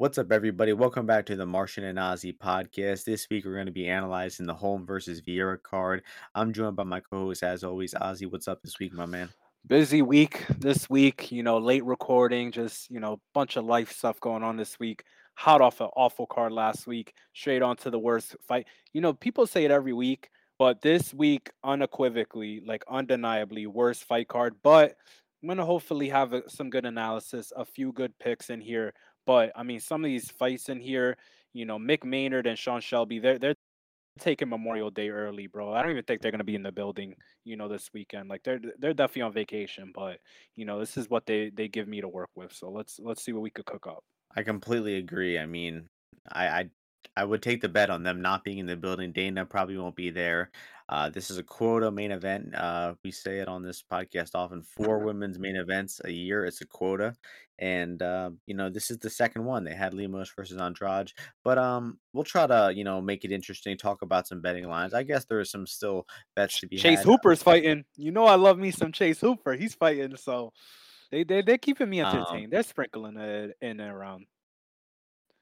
What's up, everybody? Welcome back to the Martian and Ozzy podcast. This week, we're going to be analyzing the Holm versus Vieira card. I'm joined by my co-host, as always, Ozzy. What's up this week, my man? Busy week this week. You know, late recording, just you know, bunch of life stuff going on this week. Hot off an awful card last week, straight on to the worst fight. You know, people say it every week, but this week, unequivocally, like undeniably, worst fight card. But I'm gonna hopefully have a, some good analysis, a few good picks in here but I mean, some of these fights in here, you know, Mick Maynard and Sean Shelby, they're they're taking Memorial Day early, bro. I don't even think they're gonna be in the building, you know, this weekend. Like they're they're definitely on vacation, but you know, this is what they they give me to work with. So let's let's see what we could cook up. I completely agree. I mean, I I, I would take the bet on them not being in the building. Dana probably won't be there. Uh, this is a quota main event. Uh, we say it on this podcast often. Four women's main events a year. It's a quota, and uh, you know this is the second one. They had Lemos versus Andrade, but um, we'll try to you know make it interesting. Talk about some betting lines. I guess there are some still bets to be. Chase had. Hooper's fighting. You know I love me some Chase Hooper. He's fighting, so they they they're keeping me um entertained. Um, they're sprinkling it in and around.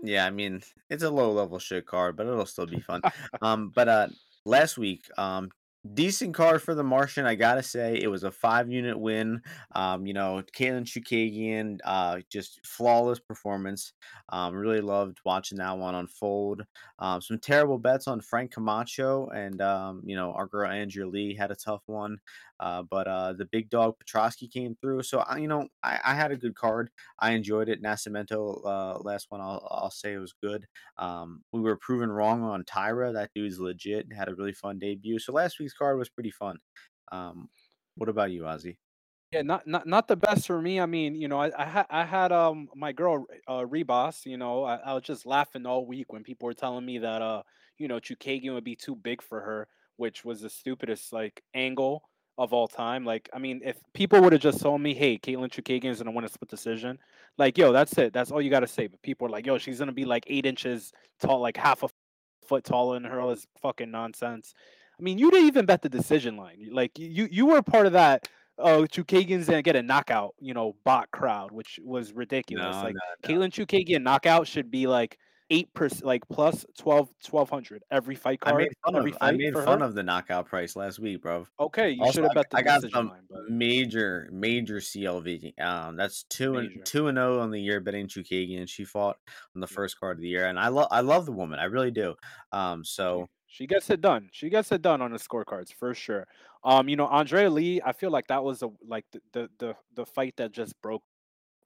Yeah, I mean it's a low level shit card, but it'll still be fun. um, but uh, last week, um, decent card for the Martian. I gotta say, it was a five unit win. Um, you know, Katlyn Chookagian, uh, just flawless performance. Um, really loved watching that one unfold. Um, some terrible bets on Frank Camacho, and um, you know, our girl Andrea Lee had a tough one. Uh, but uh, the big dog Petroski came through. So I, you know, I, I had a good card. I enjoyed it. Nascimento, uh, last one, I'll, I'll say it was good. Um, we were proven wrong on Taira. That dude's legit. Had a really fun debut. So last week's card was pretty fun. Um, what about you, Ozzy? Yeah, not not not the best for me. I mean, you know, I I, ha- I had um my girl uh. You know, I, I was just laughing all week when people were telling me that uh you know Chookagian would be too big for her, which was the stupidest like angle of all time. Like, I mean, if people would have just told me, "Hey, Katlyn Chookagian is gonna win a split decision," like, yo, that's it. That's all you gotta say. But people are like, "Yo, she's gonna be like eight inches tall, like half a foot taller than her." All this fucking nonsense. I mean, you didn't even bet the decision line. Like, you you were part of that. Oh, Chookagian's gonna get a knockout, you know, bot crowd, which was ridiculous. No, like, no, no. Katlyn Chookagian knockout should be like eight percent, like plus 12, 1200 every fight card. I made fun, every of, I made fun of the knockout price last week, bro. Okay, you should have bet the I got some line, major, major CLV. Um, that's two major. and two and zero oh on the year betting Chookagian. She fought on the first card of the year, and I love, I love the woman. I really do. Um, so. She gets it done. She gets it done on the scorecards for sure. Um, you know, Andrea Lee, I feel like that was a like the the the, the fight that just broke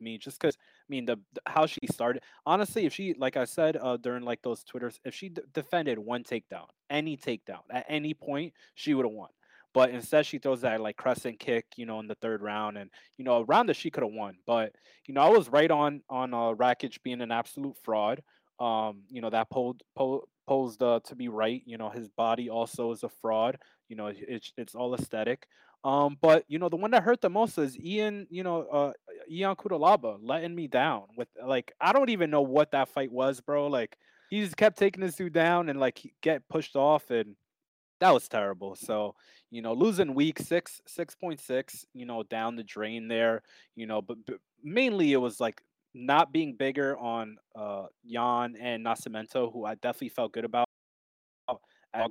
me just because I mean the, the, how she started. Honestly, if she like I said uh, during like those twitters, if she d- defended one takedown, any takedown at any point, she would have won. But instead, she throws that like crescent kick, you know, in the third round, and you know, around that she could have won. But you know, I was right on on uh, Rakic being an absolute fraud. Um, you know, that posed po- posed uh, to be right. You know, his body also is a fraud. You know, it's it's all aesthetic. Um, but you know, the one that hurt the most is Ian, you know, uh Ion Cutelaba letting me down with like I don't even know what that fight was, bro. Like he just kept taking this dude down and like get pushed off and that was terrible. So, you know, losing week six, six point six, you know, down the drain there, you know, but, but mainly it was like not being bigger on uh Jan and Nascimento, who I definitely felt good about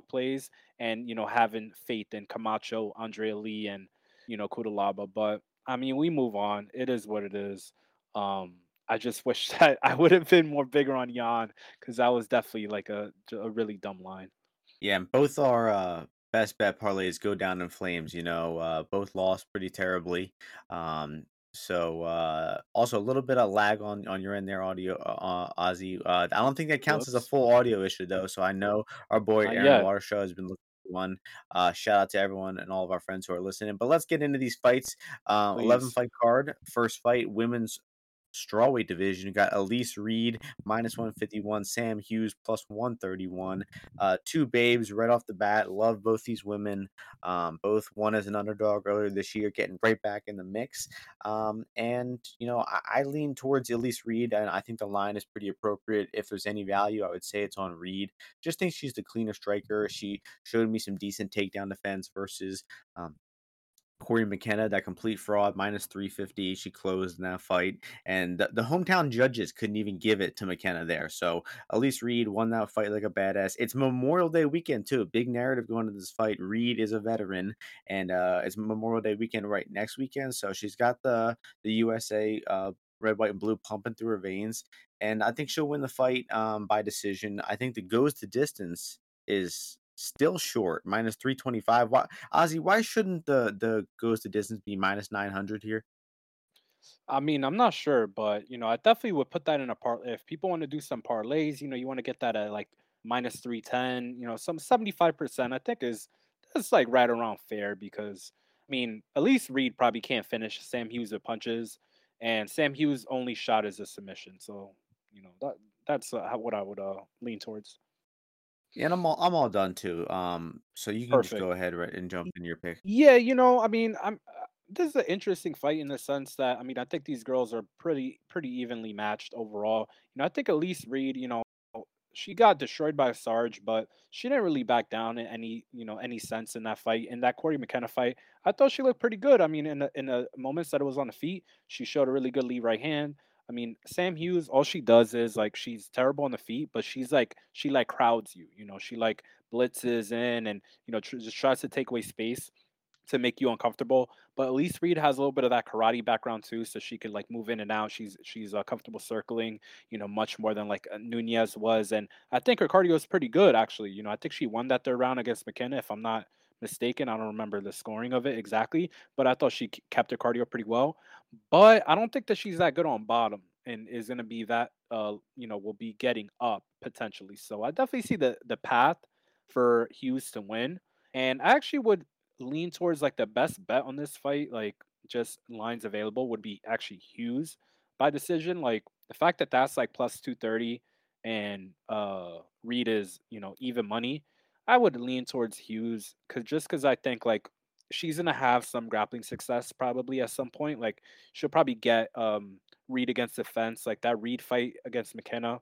plays and you know having faith in Camacho, Andrea Lee, and you know Cutelaba. But I mean, we move on. It is what it is. Um, I just wish that I would have been more bigger on Jan because that was definitely like a a really dumb line. Yeah, and both our uh, best bet parlays go down in flames. You know, uh, both lost pretty terribly. Um, so uh, also a little bit of lag on on your end there, audio, uh, Ozzy. Uh, I don't think that counts Whoops. as a full audio issue though. So I know our boy Aaron yet. Watershow has been looking one. Uh, shout out to everyone and all of our friends who are listening. But let's get into these fights. Uh, 11 fight card. First fight, women's strawweight division. You got Elise Reed minus 151, Sam Hughes plus 131. Uh, two babes right off the bat. Love both these women. Um, both one as an underdog earlier this year, getting right back in the mix. Um, and, you know, I, I, lean towards Elise Reed, and I think the line is pretty appropriate. If there's any value, I would say it's on Reed. Just think she's the cleaner striker. She showed me some decent takedown defense versus um, Cory McKenna, that complete fraud, minus 350. She closed in that fight. And the, the hometown judges couldn't even give it to McKenna there. So Elise Reed won that fight like a badass. It's Memorial Day weekend, too. Big narrative going into this fight. Reed is a veteran, and uh, it's Memorial Day weekend right next weekend. So she's got the, the USA uh, red, white, and blue pumping through her veins. And I think she'll win the fight um, by decision. I think the goes to distance is Still short, minus 325. Why Ozzy, why shouldn't the the goes to distance be minus 900 here? I mean, I'm not sure, but you know, I definitely would put that in a part. If people want to do some parlays, you know, you want to get that at like minus 310, you know, some 75%, I think is that's like right around fair because I mean, at least Reed probably can't finish Sam Hughes with punches, and Sam Hughes only shot as a submission. So, you know, that that's uh, what I would uh lean towards. Yeah, and I'm all I'm all done too. Um, so you can just Perfect. go ahead right and jump in your pick. Yeah, you know, I mean, I'm uh, this is an interesting fight in the sense that I mean, I think these girls are pretty pretty evenly matched overall. You know, I think Elise Reed, you know, she got destroyed by Sarge, but she didn't really back down in any, you know, any sense in that fight. In that Cory McKenna fight, I thought she looked pretty good. I mean, in the in the moments that it was on the feet, she showed a really good lead right hand. I mean, Sam Hughes, all she does is like she's terrible on the feet, but she's like she like crowds you. You know, she like blitzes in and you know tr- just tries to take away space to make you uncomfortable. But at least Reed has a little bit of that karate background too, so she could like move in and out. She's she's uh, comfortable circling, you know, much more than like uh, Nunez was, and I think her cardio is pretty good actually. You know, I think she won that third round against McKenna, if I'm not mistaken. I don't remember the scoring of it exactly, but I thought she kept her cardio pretty well. But I don't think that she's that good on bottom and is going to be that uh you know will be getting up potentially. So I definitely see the the path for Hughes to win. And I actually would lean towards like the best bet on this fight, like just lines available would be actually Hughes by decision. Like the fact that that's like plus 230 and uh Reed is, you know, even money, I would lean towards Hughes cuz just cuz I think like she's to have some grappling success probably at some point. Like she'll probably get um Reed against the fence like that Reed fight against McKenna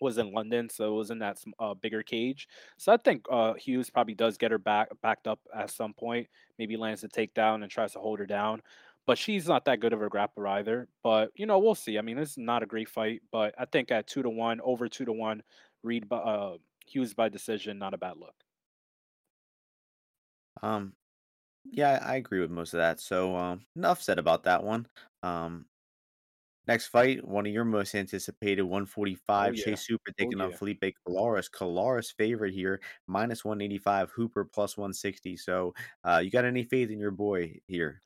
was in London, so it was in that uh, bigger cage. So I think uh, Hughes probably does get her back backed up at some point. Maybe lands the takedown and tries to hold her down. But she's not that good of a grappler either. But you know, we'll see. I mean, is not a great fight, but I think at two to one, over two to one, Reed uh, Hughes by decision, not a bad look. Um, yeah, I agree with most of that. So um, enough said about that one. Um, next fight, one of your most anticipated, Oh 145, yeah, Chase Hooper oh taking on. Felipe Colares. Colares favorite here, minus 185, Hooper plus 160. So uh, you got any faith in your boy here?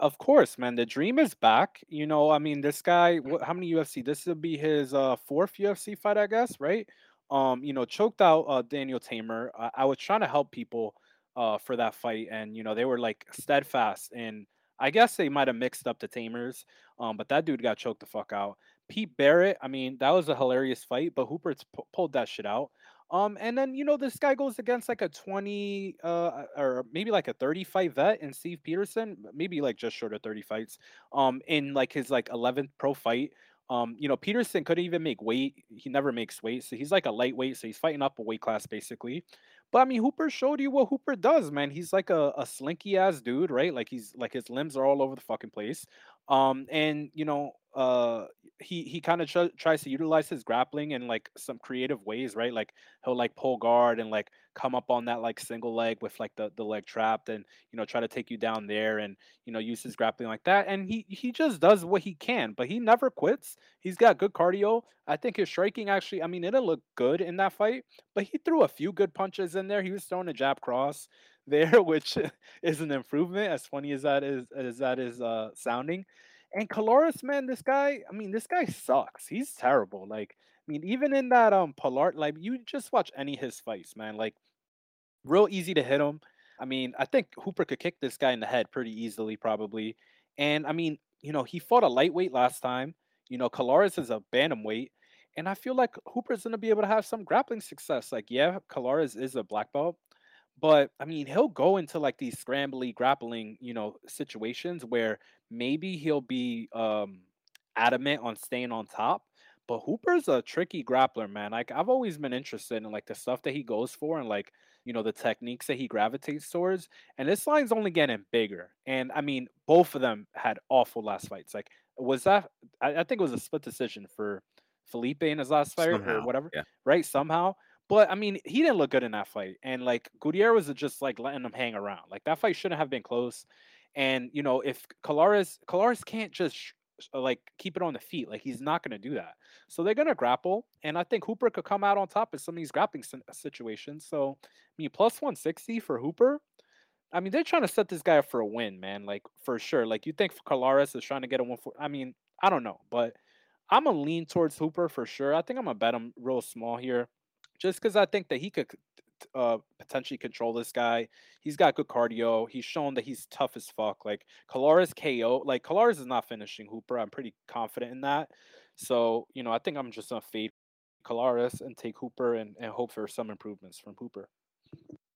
Of course, man. The dream is back. You know, I mean, this guy, what, how many UFC? This will be his uh, fourth UFC fight, I guess, right? Um, you know, choked out uh, Daniel Teymur. I, I was trying to help people uh, for that fight, and you know, they were like steadfast. And I guess they might have mixed up the Teymurs, um, but that dude got choked the fuck out. Pete Barrett, I mean, that was a hilarious fight, but Hooper pu- pulled that shit out. Um, and then you know this guy goes against like a 20 uh or maybe like a 30 fight vet and Steve Peterson, maybe like just short of 30 fights. Um, in like his like 11th pro fight. Um, you know, Peterson couldn't even make weight. He never makes weight, so he's like a lightweight, so he's fighting up a weight class basically. But I mean, Hooper showed you what Hooper does, man. He's like a, a slinky ass dude, right? Like he's like his limbs are all over the fucking place. Um, and you know, uh, he he kind of tr- tries to utilize his grappling in like some creative ways, right? Like he'll like pull guard and like come up on that like single leg with like the the leg trapped and you know try to take you down there and you know use his grappling like that and he he just does what he can but he never quits. He's got good cardio. I think his striking actually i mean it'll look good in that fight but he threw a few good punches in there. He was throwing a jab cross there which is an improvement as funny as that is as that is uh sounding and Colares, man, this guy, I mean, this guy sucks. He's terrible. Like, I mean, even in that um Pilar, like you just watch any his fights, man. Like, real easy to hit him. I mean, I think Hooper could kick this guy in the head pretty easily, probably. And I mean, you know, he fought a lightweight last time. You know, Colares is a bantamweight. And I feel like Hooper's gonna be able to have some grappling success. Like, yeah, Colares is a black belt, but I mean, he'll go into like these scrambly grappling, you know, situations where maybe he'll be um adamant on staying on top. But Hooper's a tricky grappler, man. Like I've always been interested in like the stuff that he goes for and like you know the techniques that he gravitates towards. And this line's only getting bigger. And I mean, both of them had awful last fights. Like was that? I, I think it was a split decision for Felipe in his last fight or whatever, yeah. right? Somehow. But I mean, he didn't look good in that fight, and like Gutierrez was just like letting him hang around. Like that fight shouldn't have been close. And you know, if Colares Colares can't just sh- uh, like keep it on the feet, like he's not going to do that. So they're going to grapple, and I think Hooper could come out on top in some of these grappling situations. So I mean, plus one sixty for Hooper. I mean, they're trying to set this guy up for a win, man. Like for sure. Like you think Colares is trying to get a one for? I mean, I don't know, but I'm gonna lean towards Hooper for sure. I think I'm gonna bet him real small here, just because I think that he could uh, potentially control this guy. He's got good cardio. He's shown that he's tough as fuck. Like Colares KO, like Colares is not finishing Hooper. I'm pretty confident in that. So you know, I think I'm just gonna fade Colares and take Hooper and, and hope for some improvements from Hooper.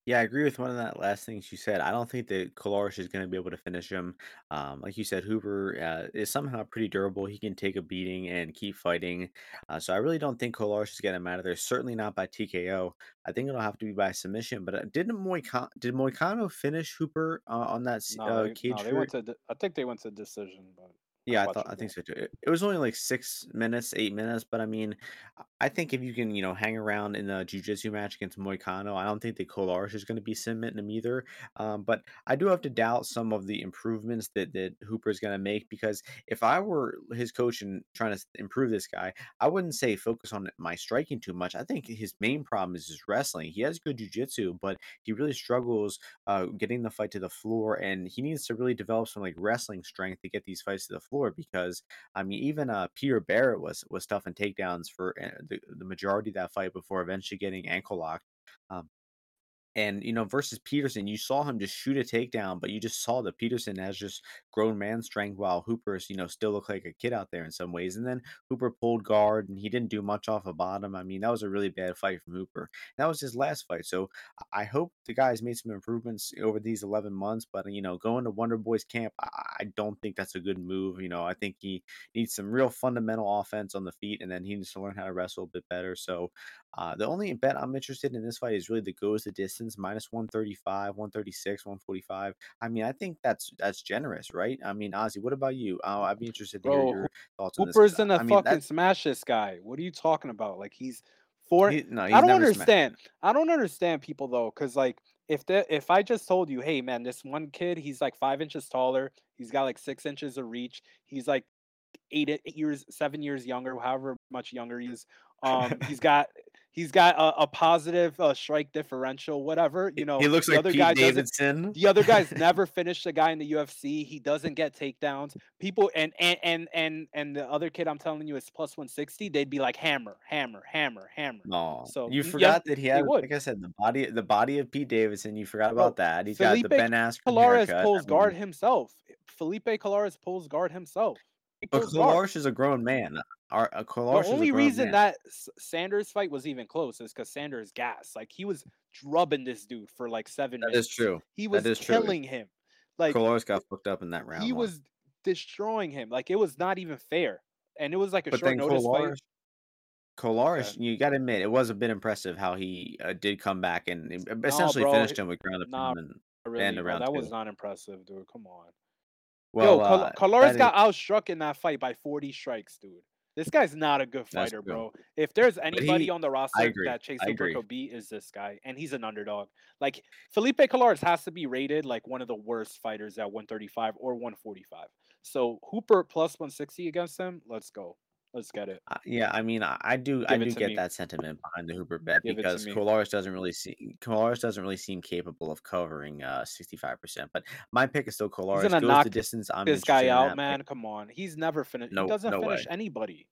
Yeah, I agree with one of that last things you said. I don't think that Colares is going to be able to finish him. Um, like you said, Hooper uh, is somehow pretty durable. He can take a beating and keep fighting. Uh, so I really don't think Colares is getting him out of there. Certainly not by TKO. I think it'll have to be by submission. But uh, didn't Moicano, did Moicano finish Hooper uh, on that No, uh, they cage no, they went to. de- I think they went to decision, but Yeah, I thought I think so too. It it was only like 6 minutes, 8 minutes, but I mean, I think if you can, you know, hang around in a jiu-jitsu match against Moicano, I don't think that Colares is going to be cementing him either. Um, but I do have to doubt some of the improvements that that Hooper is going to make because if I were his coach and trying to improve this guy, I wouldn't say focus on my striking too much. I think his main problem is his wrestling. He has good jiu-jitsu, but he really struggles uh, getting the fight to the floor, and he needs to really develop some like wrestling strength to get these fights to the floor. Because I mean, even uh, Peter Barrett was was tough in takedowns for uh, the, the majority of that fight before eventually getting ankle locked. Um, and you know, versus Peterson, you saw him just shoot a takedown, but you just saw that Peterson has just grown man strength while Hooper's, you know, still looked like a kid out there in some ways. And then Hooper pulled guard and he didn't do much off a bottom. I mean, that was a really bad fight from Hooper. That was his last fight. So I hope the guys made some improvements over these 11 months. But, you know, going to Wonder Boy's camp, I don't think that's a good move. You know, I think he needs some real fundamental offense on the feet and then he needs to learn how to wrestle a bit better. So uh, the only bet I'm interested in this fight is really the goes the distance minus 135, 136, 145. I mean, I think that's that's generous, right? I mean, Ozzy, what about you? Uh, I'd be interested to hear Bro, your thoughts on this Hooper's gonna I mean fucking smash this guy. What are you talking about? Like he's four. he no, I don't never smashed understand. I don't understand people though, because like if the if I just told you, hey man, this one kid, he's like five inches taller, he's got like six inches of reach, he's like eight, eight years, seven years younger, however much younger he is. Um, he's got he's got a, a positive uh, strike differential, whatever. You know, he looks the like other Pete guy. Davidson. The other guy's never finished a guy in the UFC. He doesn't get takedowns. People and and and and and the other kid I'm telling you is plus 160. They'd be like hammer, hammer, hammer, hammer. No, So you mm, yeah, forgot that he had, would, like I said, the body the body of Pete Davidson. You forgot about that. He's got the Ben Askren haircut. pulls guard himself. Felipe Colares pulls guard himself. He but pulls is a grown man. Our uh, The Colares is only reason man. that Sanders fight was even close is because Sanders gas. Like he was drubbing this dude for like seven That is minutes. true. He was is true. killing him. Like Colares got fucked up in that he round one. was destroying him. Like it was not even fair. And it was like a But short notice fight. Colares Colares, Okay. you gotta admit, it was a bit impressive how he, uh, did come back and No, essentially finished him with ground and Not pound and really, and bro. round That was not impressive, dude. Come on. Well, Yo, uh, Colares that is got outstruck in that fight by 40 strikes, dude. This guy's not a good fighter, bro. If there's anybody he on the roster that Chase could beat, is this guy, and he's an underdog. Like Felipe Colares has to be rated like one of the worst fighters at 135 or 145. So Hooper plus 160 against him. Let's go. Let's get it. Uh, yeah, I mean, I I do I Give it do get me. that sentiment behind the Hooper bet Give because. Colares doesn't really see Colares doesn't really seem capable of covering, uh, 65%, but my pick is still He's Colares. gonna Goes knock the distance, I'm this guy out, that pick. man. Come on. He's never finished. He No doesn't no finish way. anybody.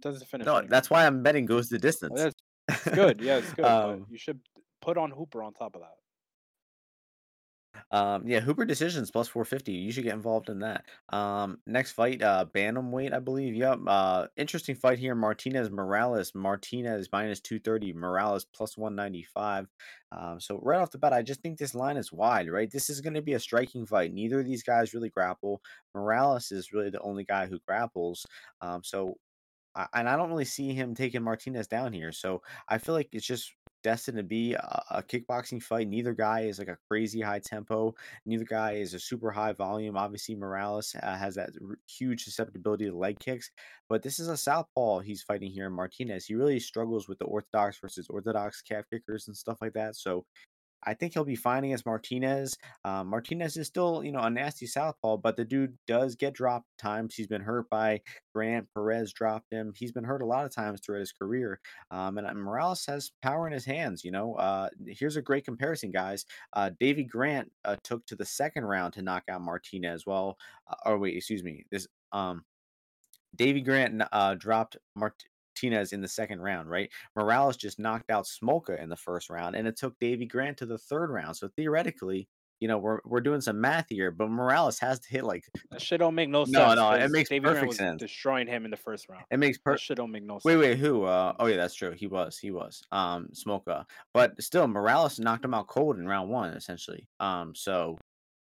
Doesn't finish No, anybody. that's why I'm betting goes the Well, distance. that's good. Yeah, it's good. Um you should put on Hooper on top of that. Um, yeah, Hooper decisions plus 450. You should get involved in that. Um, next fight, uh, bantamweight, I believe. Yep. Uh, interesting fight here. Martinez Morales. Martinez minus 230. Morales plus 195. Um, so right off the bat, I just think this line is wide, right? This is going to be a striking fight. Neither of these guys really grapple. Morales is really the only guy who grapples. Um, so and I don't really see him taking Martinez down here. So I feel like it's just destined to be a, a kickboxing fight. Neither guy is like a crazy high tempo. Neither guy is a super high volume. Obviously, Morales uh, has that r- huge susceptibility to leg kicks, but this is a southpaw he's fighting here in Martinez. He really struggles with the orthodox versus orthodox calf kickers and stuff like that. So I think he'll be fine against Martinez. Um, Martinez is still, you know, a nasty southpaw, but the dude does get dropped times. He's been hurt by Grant. Perez dropped him. He's been hurt a lot of times throughout his career. Um, and uh, Morales has power in his hands. You know, uh, here's a great comparison, guys. Uh, Davy Grant uh, took to the second round to knock out Martinez. Well, uh, or wait, excuse me. This um, Davy Grant uh, dropped Mart- Martinez in the second round, right? Morales just knocked out Smolka in the first round, and it took Davy Grant to the third round. So theoretically, you know, we're we're doing some math here, but Morales has to hit like That shit don't make no no, sense no, no, it makes Grant perfect was sense. destroying him in the first round. It makes per That shit don't make no wait, sense. wait, who? Uh, oh yeah, that's true. He was, he was. Um, Smolka, but still, Morales knocked him out cold in round one, essentially. Um, so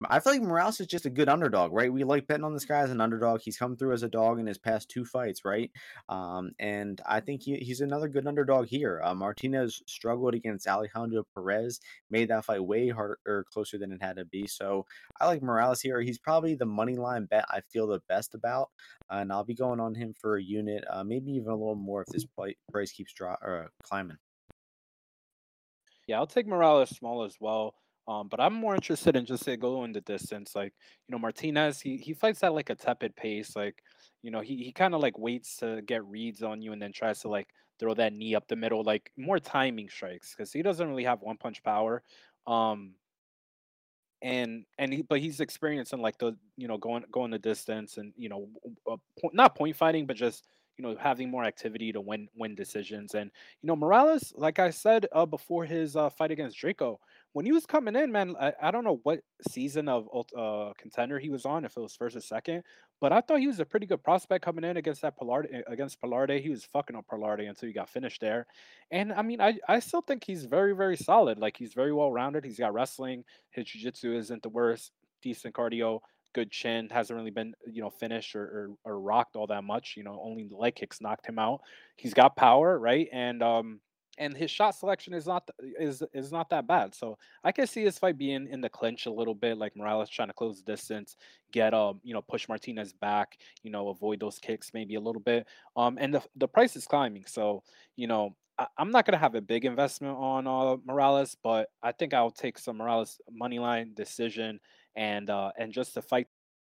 I feel like Morales is just a good underdog, right? We like betting on this guy as an underdog. He's come through as a dog in his past two fights, right? Um, and I think he, he's another good underdog here. Uh, Martinez struggled against Alejandro Perez, made that fight way harder or closer than it had to be. So I like Morales here. He's probably the money line bet I feel the best about, and I'll be going on him for a unit, uh, maybe even a little more if this price keeps dro- uh, climbing. Yeah, I'll take Morales small as well. Um, but I'm more interested in just say going the distance. Like, you know, Martinez, he he fights at like a tepid pace. Like, you know, he he kind of like waits to get reads on you and then tries to like throw that knee up the middle, like more timing strikes because he doesn't really have one punch power. Um, and and he, but he's experiencing like the you know going going the distance and you know uh, not point fighting but just you know having more activity to win win decisions and you know Morales like I said uh, before his uh, fight against Drako when he was coming in man I, I don't know what season of uh, contender he was on if it was first or second but I thought he was a pretty good prospect coming in against that Pilarde against Pilarde he was fucking up Pilarde until he got finished there and I mean I I still think he's very very solid like he's very well rounded he's got wrestling his jiu-jitsu isn't the worst, decent cardio, good chin, hasn't really been, you know, finished or, or or rocked all that much. You know, only the leg kicks knocked him out. He's got power, right? And um and his shot selection is not is is not that bad. So I can see his fight being in the clinch a little bit, like Morales trying to close the distance, get um, you know, push Martinez back, you know, avoid those kicks maybe a little bit. Um, and the the price is climbing, so you know, I, I'm not gonna have a big investment on uh, Morales, but I think I'll take some Morales money line decision and uh, and just the fight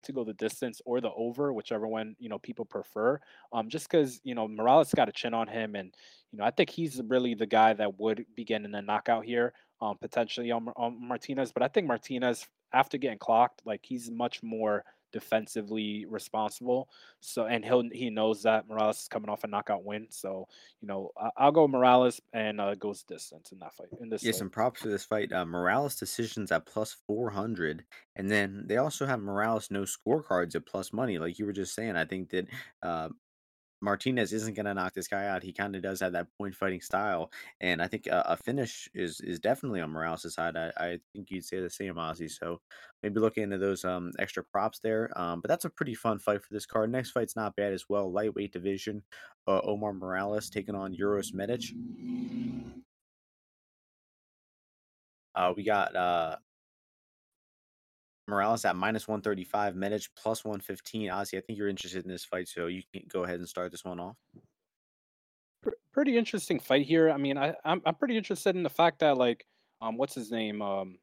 to go the distance or the over, whichever one you know people prefer. Um, just because you know Morales got a chin on him, and you know I think he's really the guy that would be getting a knockout here, um, potentially on, on Martinez. But I think Martinez, after getting clocked, like he's much more defensively responsible. So and he'll he knows that Morales is coming off a knockout win. So you know I, I'll go Morales and uh, goes distance in that fight in this Yeah, fight. some props for this fight. Uh, Morales decisions at plus 400. And then they also have Morales no scorecards at plus money. Like you were just saying, I think that uh, Martinez isn't going to knock this guy out. He kind of does have that point fighting style, and I think a, a finish is is definitely on Morales' side. I, I think you'd say the same, Ozzy. So maybe look into those um extra props there. Um, but that's a pretty fun fight for this card. Next fight's not bad as well. Lightweight division. Uh, Omar Morales taking on Uros Medic. Uh, we got uh Morales at minus 135, Medic plus 115. Ozzy, I think you're interested in this fight, so you can go ahead and start this one off. Pretty interesting fight here. I mean, I I'm, I'm pretty interested in the fact that like um what's his name um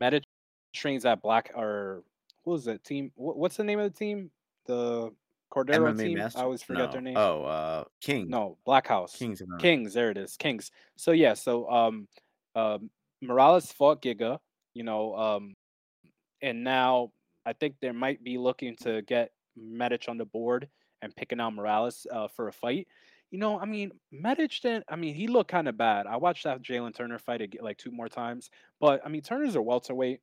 Medic trains at Black or what was that team? What, what's the name of the team? The Cordeiro MMA team. I Master? always forget No. their name. Oh, uh, King. No, Black House. Kings. Kings. There it is. Kings. So yeah. So um, um Morales fought Giga. You know um and now I think they might be looking to get Medic on the board and picking out Morales uh, for a fight. You know, I mean, Medic didn't. I mean, he looked kind of bad. I watched that Jalen Turner fight like two more times, but I mean, Turner's a welterweight.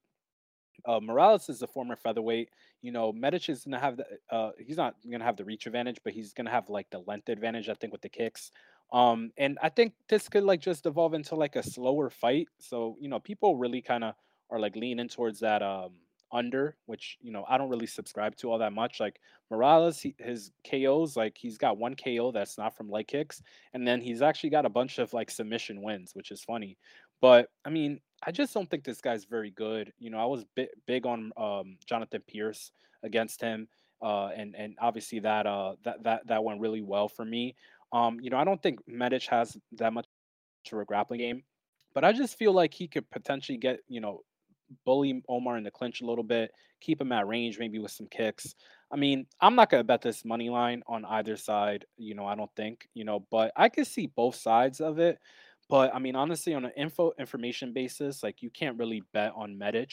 Uh, Morales is a former featherweight. You know, Medic is gonna have the. Uh, he's not gonna have the reach advantage, but he's gonna have like the length advantage. I think with the kicks. Um, and I think this could like just evolve into like a slower fight. So you know, people really kind of are like leaning towards that. Um, under, which you know I don't really subscribe to all that much. Like Morales, he, his KOs, like he's got one KO that's not from leg kicks, and then he's actually got a bunch of like submission wins, which is funny. But I mean, I just don't think this guy's very good. You know, I was bi- big on um, Jonathan Pearce against him, uh, and and obviously that uh that that that went really well for me. Um, you know, I don't think Medic has that much of a grappling game, but I just feel like he could potentially get you know bully Omar in the clinch a little bit, keep him at range, maybe with some kicks. I mean, I'm not gonna bet this money line on either side. You know, I don't think you know, but I could see both sides of it. But I mean, honestly, on an info information basis, like you can't really bet on Medic.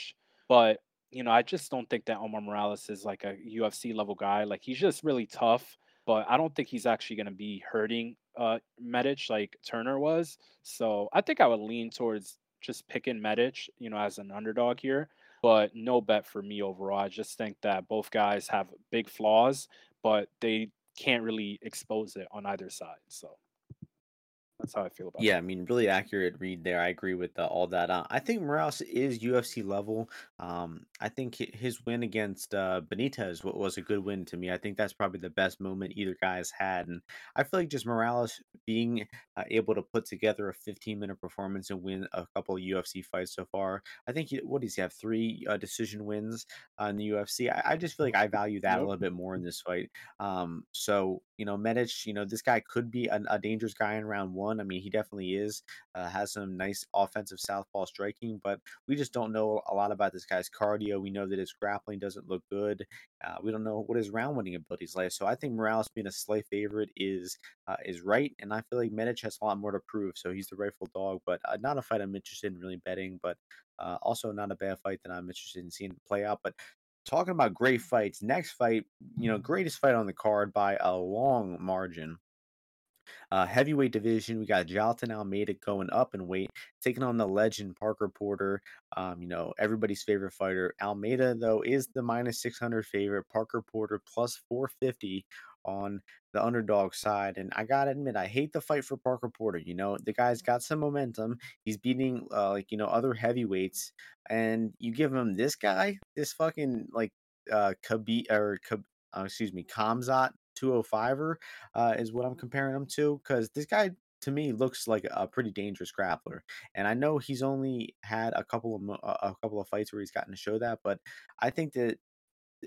But you know, I just don't think that Omar Morales is like a UFC level guy. Like he's just really tough, but I don't think he's actually gonna be hurting uh Medic like Turner was. So I think I would lean towards just picking Medic, you know, as an underdog here. But no bet for me overall. I just think that both guys have big flaws, but they can't really expose it on either side. So that's how I feel about it, Yeah. I mean, really accurate read there. I agree with uh, all that. Uh, I think Morales is UFC level. Um, I think his win against uh, Benitez was a good win to me. I think that's probably the best moment either guy has had, and I feel like just Morales being uh, able to put together a 15 minute performance and win a couple of UFC fights so far. I think he, what does he have? Three uh, decision wins uh, in the UFC. I, I just feel like I value that a little bit more in this fight. Um, so you know, Medic, you know, this guy could be a, a dangerous guy in round one. I mean, he definitely is. Uh, has some nice offensive southpaw striking, but we just don't know a lot about this guy's cardio. We know that his grappling doesn't look good. Uh, we don't know what his round winning abilities like. So I think Morales being a slight favorite is uh, is right, and I feel like Medic has a lot more to prove. So he's the rightful dog, but uh, not a fight I'm interested in really betting, but. Uh, also, not a bad fight that I'm interested in seeing play out. But talking about great fights, next fight, you know, greatest fight on the card by a long margin. Uh, heavyweight division, we got Jonathan Almeida going up in weight, taking on the legend Parker Porter. Um, you know, everybody's favorite fighter. Almeida, though, is the minus 600 favorite. Parker Porter plus 450 on the underdog side. And I gotta admit, I hate the fight for Parker Porter. You know, the guy's got some momentum. He's beating uh, like you know other heavyweights, and you give him this guy, this fucking like uh Khabib or Kab- uh, excuse me, Khamzat 205er uh, is what I'm comparing him to because this guy to me looks like a pretty dangerous grappler, and I know he's only had a couple of a couple of fights where he's gotten to show that, but I think that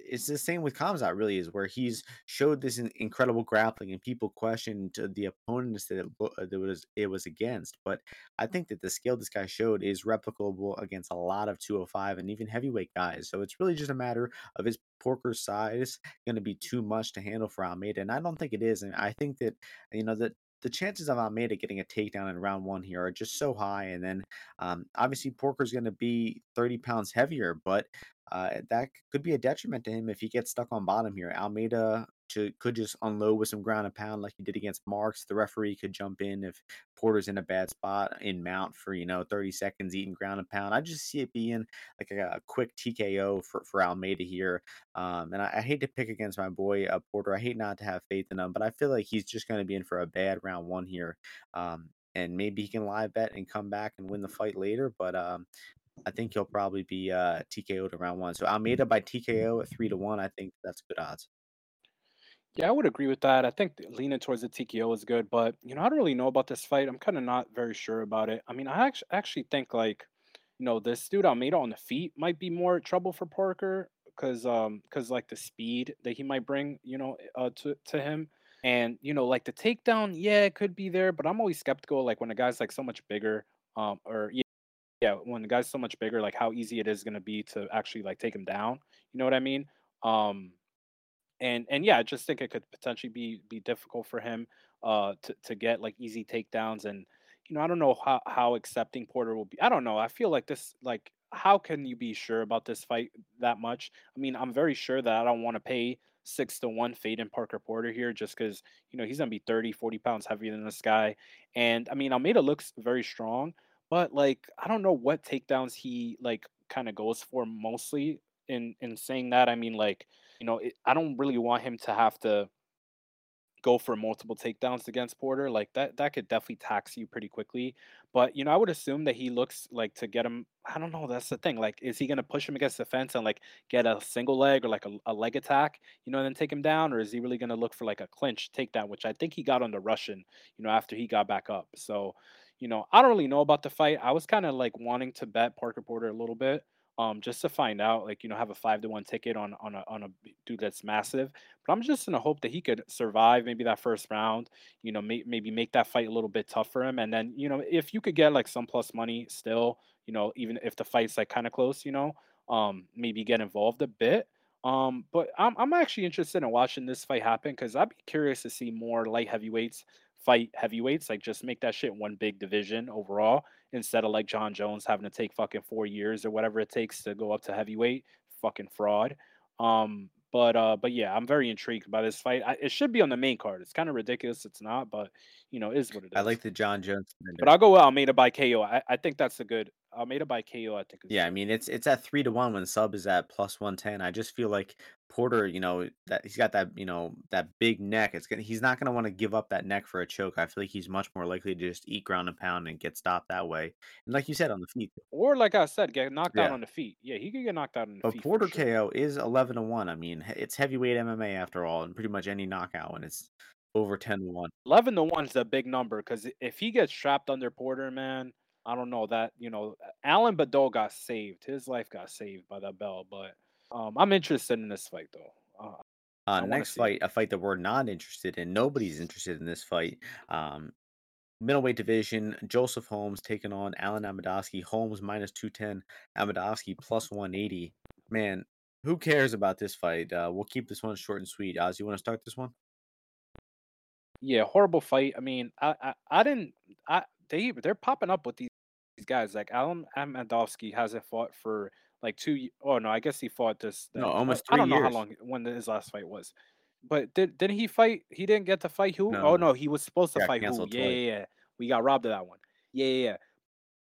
it's the same with Khamzat really is where he's showed this incredible grappling and people questioned the opponents that it, that was it was against but I think that the skill this guy showed is replicable against a lot of 205 and even heavyweight guys so it's really just a matter of his Porker size going to be too much to handle for Almeida and I don't think it is and I think that you know that the chances of Almeida getting a takedown in round one here are just so high. And then um, obviously Porker's going to be 30 pounds heavier, but uh, that could be a detriment to him if he gets stuck on bottom here. Almeida to, could just unload with some ground and pound like he did against Marques. The referee could jump in if Porter's in a bad spot in mount for, you know, 30 seconds eating ground and pound. I just see it being like a, a quick TKO for, for Almeida here. Um, and I, I hate to pick against my boy uh, Porter. I hate not to have faith in him, but I feel like he's just going to be in for a bad round one here. Um, and maybe he can live bet and come back and win the fight later. But um, I think he'll probably be uh, TKO'd round one. So Almeida by TKO at three to one. I think that's good odds. Yeah, I would agree with that. I think leaning towards the TKO is good, but you know, I don't really know about this fight. I'm kind of not very sure about it. I mean, I actually actually think like, you know, this dude Almeida on the feet might be more trouble for Parker because um because like the speed that he might bring, you know, uh to to him. And you know, like the takedown, yeah, it could be there, but I'm always skeptical like when a guy's like so much bigger, um, or yeah, yeah, when the guy's so much bigger, like how easy it is gonna be to actually like take him down. You know what I mean? Um and and yeah, I just think it could potentially be be difficult for him uh to to get like easy takedowns and you know I don't know how how accepting Porter will be. I don't know. I feel like this like how can you be sure about this fight that much? I mean, I'm very sure that I don't want to pay six to one fade in Parker Porter here just because you know he's gonna be 30, 40 pounds heavier than this guy. And I mean Almeida looks very strong, but like I don't know what takedowns he like kind of goes for mostly in in saying that. I mean like you know, it, I don't really want him to have to go for multiple takedowns against Porter, like that that could definitely tax you pretty quickly. But you know, I would assume that he looks like to get him. I don't know. That's the thing. Like, is he gonna push him against the fence and like get a single leg or like a, a leg attack, you know, and then take him down, or is he really gonna look for like a clinch takedown, which I think he got on the Russian, you know, after he got back up. So, you know, I don't really know about the fight. I was kind of like wanting to bet Parker Porter a little bit um, just to find out, like you know, have a five to one ticket on on a on a dude that's massive. But I'm just gonna hope that he could survive maybe that first round. You know, may, maybe make that fight a little bit tough for him, and then you know, if you could get like some plus money still, you know, even if the fight's like kind of close, you know, um, maybe get involved a bit. Um, but I'm I'm actually interested in watching this fight happen because I'd be curious to see more light heavyweights fight heavyweights, like just make that shit one big division overall instead of like Jon Jones having to take fucking four years or whatever it takes to go up to heavyweight. Fucking fraud. Um, but uh, but yeah, I'm very intrigued by this fight. I, it should be on the main card. It's kind of ridiculous. It's not, but you know, it is what it is. I like the Jon Jones But. I'll go with Almeida by KO. I, I think that's a good Uh, Almeida by KO. I think Yeah, I mean it's it's at three to one when sub is at plus one ten. I just feel like Porter, you know, that he's got that, you know, that big neck. It's gonna he's not gonna want to give up that neck for a choke. I feel like he's much more likely to just eat ground and pound and get stopped that way. And like you said on the feet, Or like I said, get knocked out on the feet. Yeah, he could get knocked out on the But feet for Porter sure. KO is eleven to one. I mean, it's heavyweight MMA after all, and pretty much any knockout when it's over ten to one. 11 to 1 is a big number because if he gets trapped under Porter, man, I don't know that, you know, Alan Baudot got saved. His life got saved by that bell. But um, I'm interested in this fight, though. Uh, Uh, I want to next see it. fight, a fight that we're not interested in. Nobody's interested in this fight. Um, Middleweight division, Joseph Holmes taking on Alen Amedovski. Holmes minus 210, Amedovski plus 180. Man, who cares about this fight? Uh, we'll keep this one short and sweet. Oz, you want to start this one? Yeah, horrible fight. I mean, I, I, I didn't, I, they, they're popping up with these, these guys. Like Alen Amedovski hasn't fought for like two, oh no, I guess he fought this, No, uh, almost I three don't know how long, when his last fight was. But did didn't he fight? He didn't get to fight who? Oh No, no, he was supposed to got fight who? Yeah, yeah, yeah. We got robbed of that one. Yeah, yeah, yeah.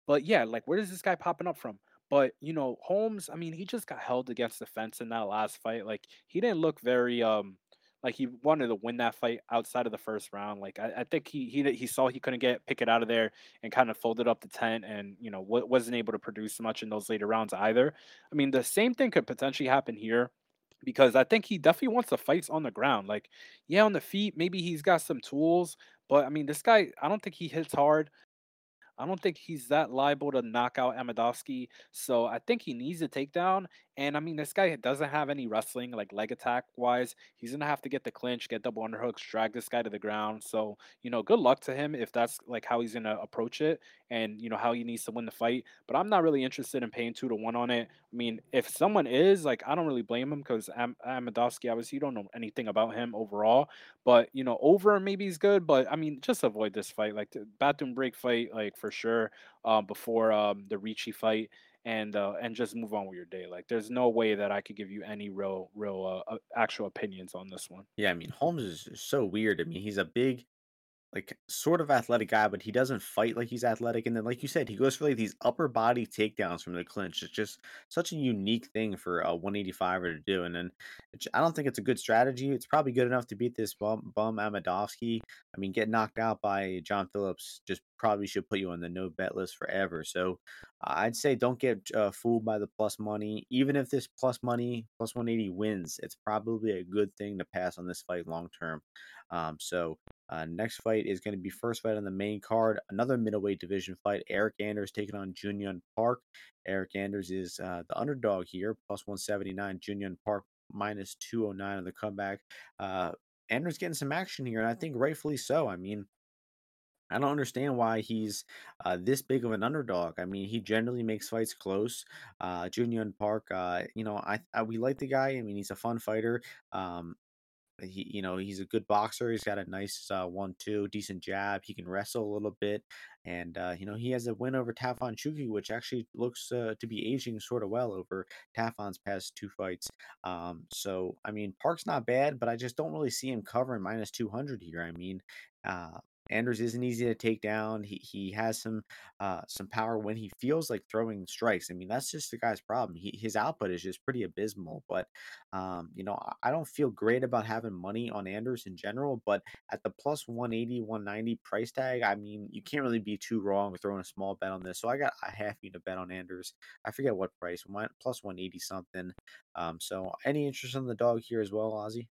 But yeah, like where is this guy popping up from? But you know, Holmes, I mean, he just got held against the fence in that last fight. Like he didn't look very um like he wanted to win that fight outside of the first round. Like I, I think he he he saw he couldn't get pick it out of there and kind of folded up the tent and you know wa- wasn't able to produce much in those later rounds either. I mean, the same thing could potentially happen here because I think he definitely wants the fights on the ground. Like, yeah, on the feet, maybe he's got some tools, but I mean, this guy, I don't think he hits hard. I don't think he's that liable to knock out Amedovski. So I think he needs a takedown. And I mean, this guy doesn't have any wrestling, like leg attack wise. He's gonna have to get the clinch, get double underhooks, drag this guy to the ground. So you know, good luck to him if that's like how he's gonna approach it, and you know how he needs to win the fight. But I'm not really interested in paying two to one on it. I mean, if someone is like, I don't really blame him because Am- Amedovski, obviously, you don't know anything about him overall. But you know, over maybe he's good, but I mean, just avoid this fight. Like the bathroom break fight, like for sure. Um, before um the Ricci fight, and uh, and just move on with your day. Like there's no way that I could give you any real, real uh, uh, actual opinions on this one. Yeah, I mean, Holmes is so weird. I mean, he's a big like sort of athletic guy, but he doesn't fight like he's athletic. And then, like you said, he goes for like these upper body takedowns from the clinch. It's just such a unique thing for a 185er to do. And then I don't think it's a good strategy. It's probably good enough to beat this bum, bum Amedovski. I mean, getting knocked out by John Phillips just probably should put you on the no bet list forever. So I'd say don't get uh, fooled by the plus money. Even if this plus money, plus 180 wins, it's probably a good thing to pass on this fight long term. Um, so uh, next fight is going to be first fight on the main card. Another middleweight division fight. Eryk Anders taking on Junyong Park. Eryk Anders is uh, the underdog here, plus 179. Junyong Park minus 209 on the comeback. Uh, Anders getting some action here, and I think rightfully so. I mean, I don't understand why he's uh, this big of an underdog. I mean, he generally makes fights close. Uh, Junyong Park, uh, you know, I, I we like the guy. I mean, he's a fun fighter. Um, he, you know, he's a good boxer. He's got a nice uh, one-two, decent jab. He can wrestle a little bit, and uh, you know, he has a win over Tafon Nchukwi, which actually looks uh, to be aging sort of well over Tafon's past two fights. Um, so, I mean, Park's not bad, but I just don't really see him covering minus two hundred here. I mean, uh, Anders isn't easy to take down. He he has some uh, some power when he feels like throwing strikes. I mean, that's just the guy's problem. He, his output is just pretty abysmal. But um, you know, I don't feel great about having money on Anders in general. But at the plus one eighty one ninety price tag, I mean, you can't really be too wrong throwing a small bet on this. So I got a half unit bet on Anders. I forget what price, plus 180 something. Um, so any interest in the dog here as well, Ozzy?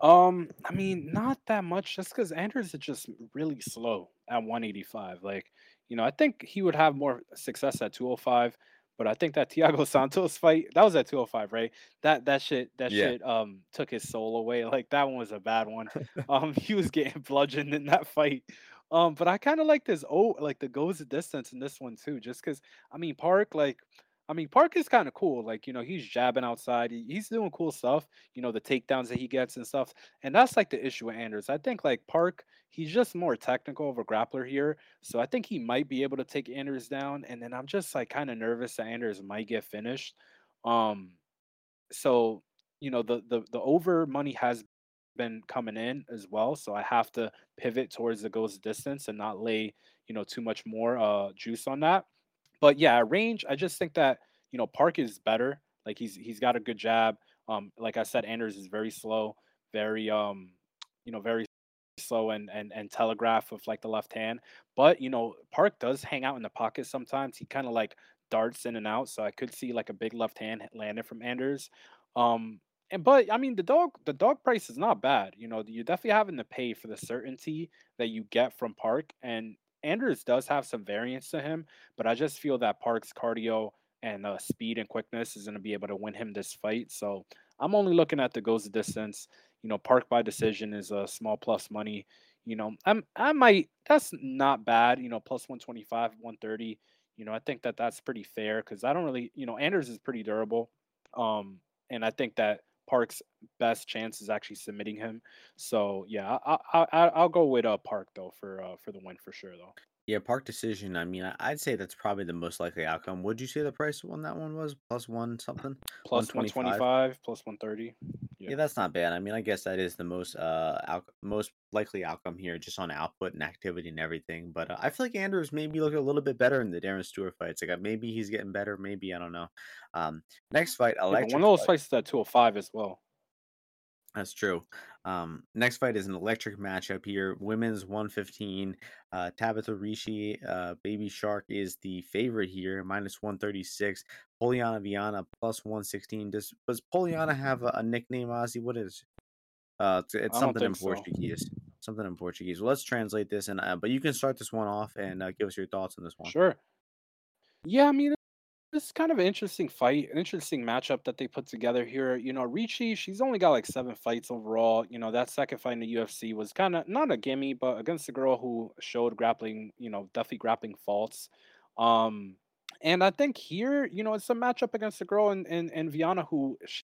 Um, I mean, not that much, just because Anders is just really slow at 185. Like, you know, I think he would have more success at 205, but I think that Thiago Santos fight that was at 205, right? That that shit that Yeah. shit um took his soul away. Like that one was a bad one. Um, he was getting bludgeoned in that fight. Um, but I kind of like this oh like the goes the distance in this one too, just because I mean Park like. I mean, Park is kind of cool. Like, you know, he's jabbing outside. he- He's doing cool stuff you know, the takedowns that he gets and stuff. And that's like the issue with Anders. I think like Park, he's just more technical of a grappler here. So I think he might be able to take Anders down. And then I'm just like kind of nervous that Anders might get finished. Um, so you know, the the the over money has been coming in as well. So I have to pivot towards the goes distance and not lay, you know, too much more uh juice on that. But yeah, range, I just think that, you know, Park is better. Like he's he's got a good jab. Um, like I said, Anders is very slow, very um, you know, very slow and and and telegraph with like the left hand. But you know, Park does hang out in the pocket sometimes. He kind of like darts in and out. So I could see like a big left hand landing from Anders. Um, and but I mean the dog the dog price is not bad. You know, you're definitely having to pay for the certainty that you get from Park. And Anders does have some variance to him, but I just feel that Park's cardio and uh, speed and quickness is going to be able to win him this fight. So I'm only looking at the goes the distance. You know, Park by decision is a small plus money. You know, I'm I might that's not bad. You know, plus 125, 130. You know, I think that that's pretty fair because I don't really, you know, Anders is pretty durable. Um, and I think that Park's best chance is actually submitting him. So yeah, I, I, I'll go with uh Park though for uh for the win for sure though. Yeah, park decision. I mean, I- I'd say that's probably the most likely outcome. Would you say the price on that one was plus one something, one Plus twenty five? 125, plus 130. Yeah, Yeah. that's not bad. I mean, I guess that is the most uh out- most likely outcome here, just on output and activity and everything. But uh, I feel like Anders maybe look a little bit better in the Darren Stewart fights. Like uh, maybe he's getting better, maybe I don't know. Um, next fight, Yeah, but one electric of those fight. fights is at 205 as well. That's true. Um, next fight is an electric matchup here. Women's 115. Uh, Tabatha Ricci, uh, Baby Shark is the favorite here, minus 136. Polyana Viana plus 116. Does does Polyana have a, a nickname, Ozzy? What is uh it's, it's something in think so. Portuguese. Something in Portuguese. Well, let's translate this and uh, but you can start this one off and uh, give us your thoughts on this one. Sure. Yeah, I mean, it's kind of an interesting fight, an interesting matchup that they put together here. You know, Ricci, she's only got like seven fights overall. You know, that second fight in the UFC was kind of not a gimme, but against a girl who showed grappling, you know, definitely grappling faults. Um, and I think here, you know, it's a matchup against a girl in in, in Viana who she,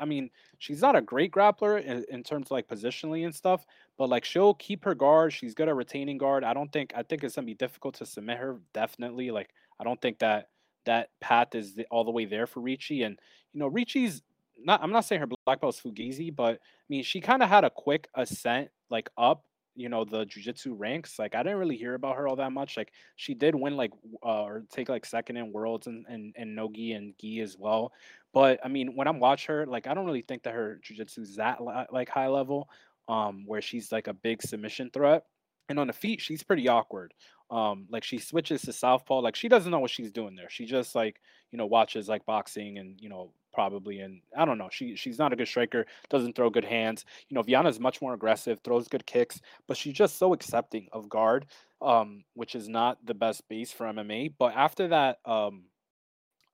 I mean, she's not a great grappler in, in terms of like positionally and stuff, but like she'll keep her guard. She's good at retaining guard. I don't think I think it's gonna be difficult to submit her. Definitely, like I don't think that that path is the, all the way there for Ricci. And you know, Ricci's not. I'm not saying her black belt belt's fugazi, but I mean, she kind of had a quick ascent like up. You know the jujitsu ranks. Like I didn't really hear about her all that much. Like she did win like uh, or take like second in worlds and and, and nogi and gi as well but I mean, when I'm watch her, like I don't really think that her jujitsu is that like high level, um, where she's like a big submission threat. And on the feet, she's pretty awkward. Um, like she switches to southpaw, like she doesn't know what she's doing there. She just like you know watches like boxing and you know probably and I don't know. She she's not a good striker. Doesn't throw good hands. You know, Viana's much more aggressive, throws good kicks, but she's just so accepting of guard, um, which is not the best base for MMA. But after that, um,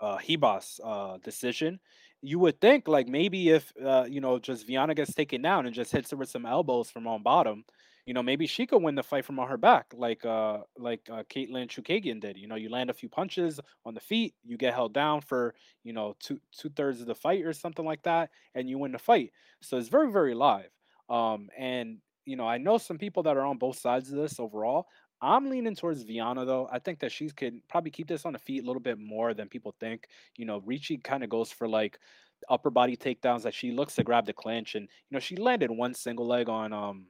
uh Hebas uh decision, you would think like maybe if uh you know just Viana gets taken down and just hits her with some elbows from on bottom, you know maybe she could win the fight from on her back like uh like uh, Katlyn Chookagian did. You know you land a few punches on the feet, you get held down for you know two two thirds of the fight or something like that, and you win the fight. So it's very very live. Um and you know I know some people that are on both sides of this overall. I'm leaning towards Viana though. I think that she could probably keep this on the feet a little bit more than people think. You know, Ricci kind of goes for like upper body takedowns that she looks to grab the clinch, and you know she landed one single leg on um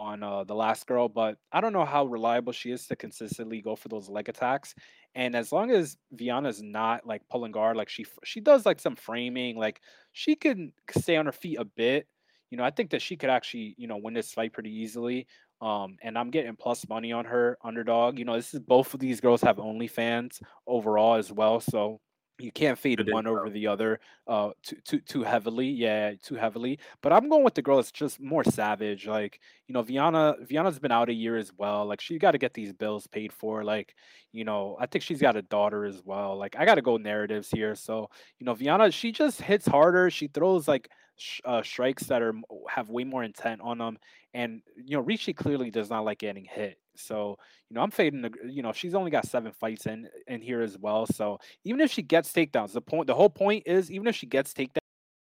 on uh, the last girl, but I don't know how reliable she is to consistently go for those leg attacks. And as long as Viana's not like pulling guard, like she she does like some framing, like she can stay on her feet a bit. You know, I think that she could actually you know win this fight pretty easily. Um, and I'm getting plus money on her underdog. You know, this is both of these girls have OnlyFans overall as well, so you can't fade one over the other uh too too too heavily yeah too heavily but i'm going with the girl that's just more savage like you know viana viana's been out a year as well like she got to get these bills paid for like you know i think she's got a daughter as well like i got to go narratives here so you know viana she just hits harder she throws like sh- uh, strikes that are have way more intent on them and you know Ricci clearly does not like getting hit so you know i'm fading the you know she's only got seven fights in in here as well so even if she gets takedowns, the point the whole point is even if she gets takedowns,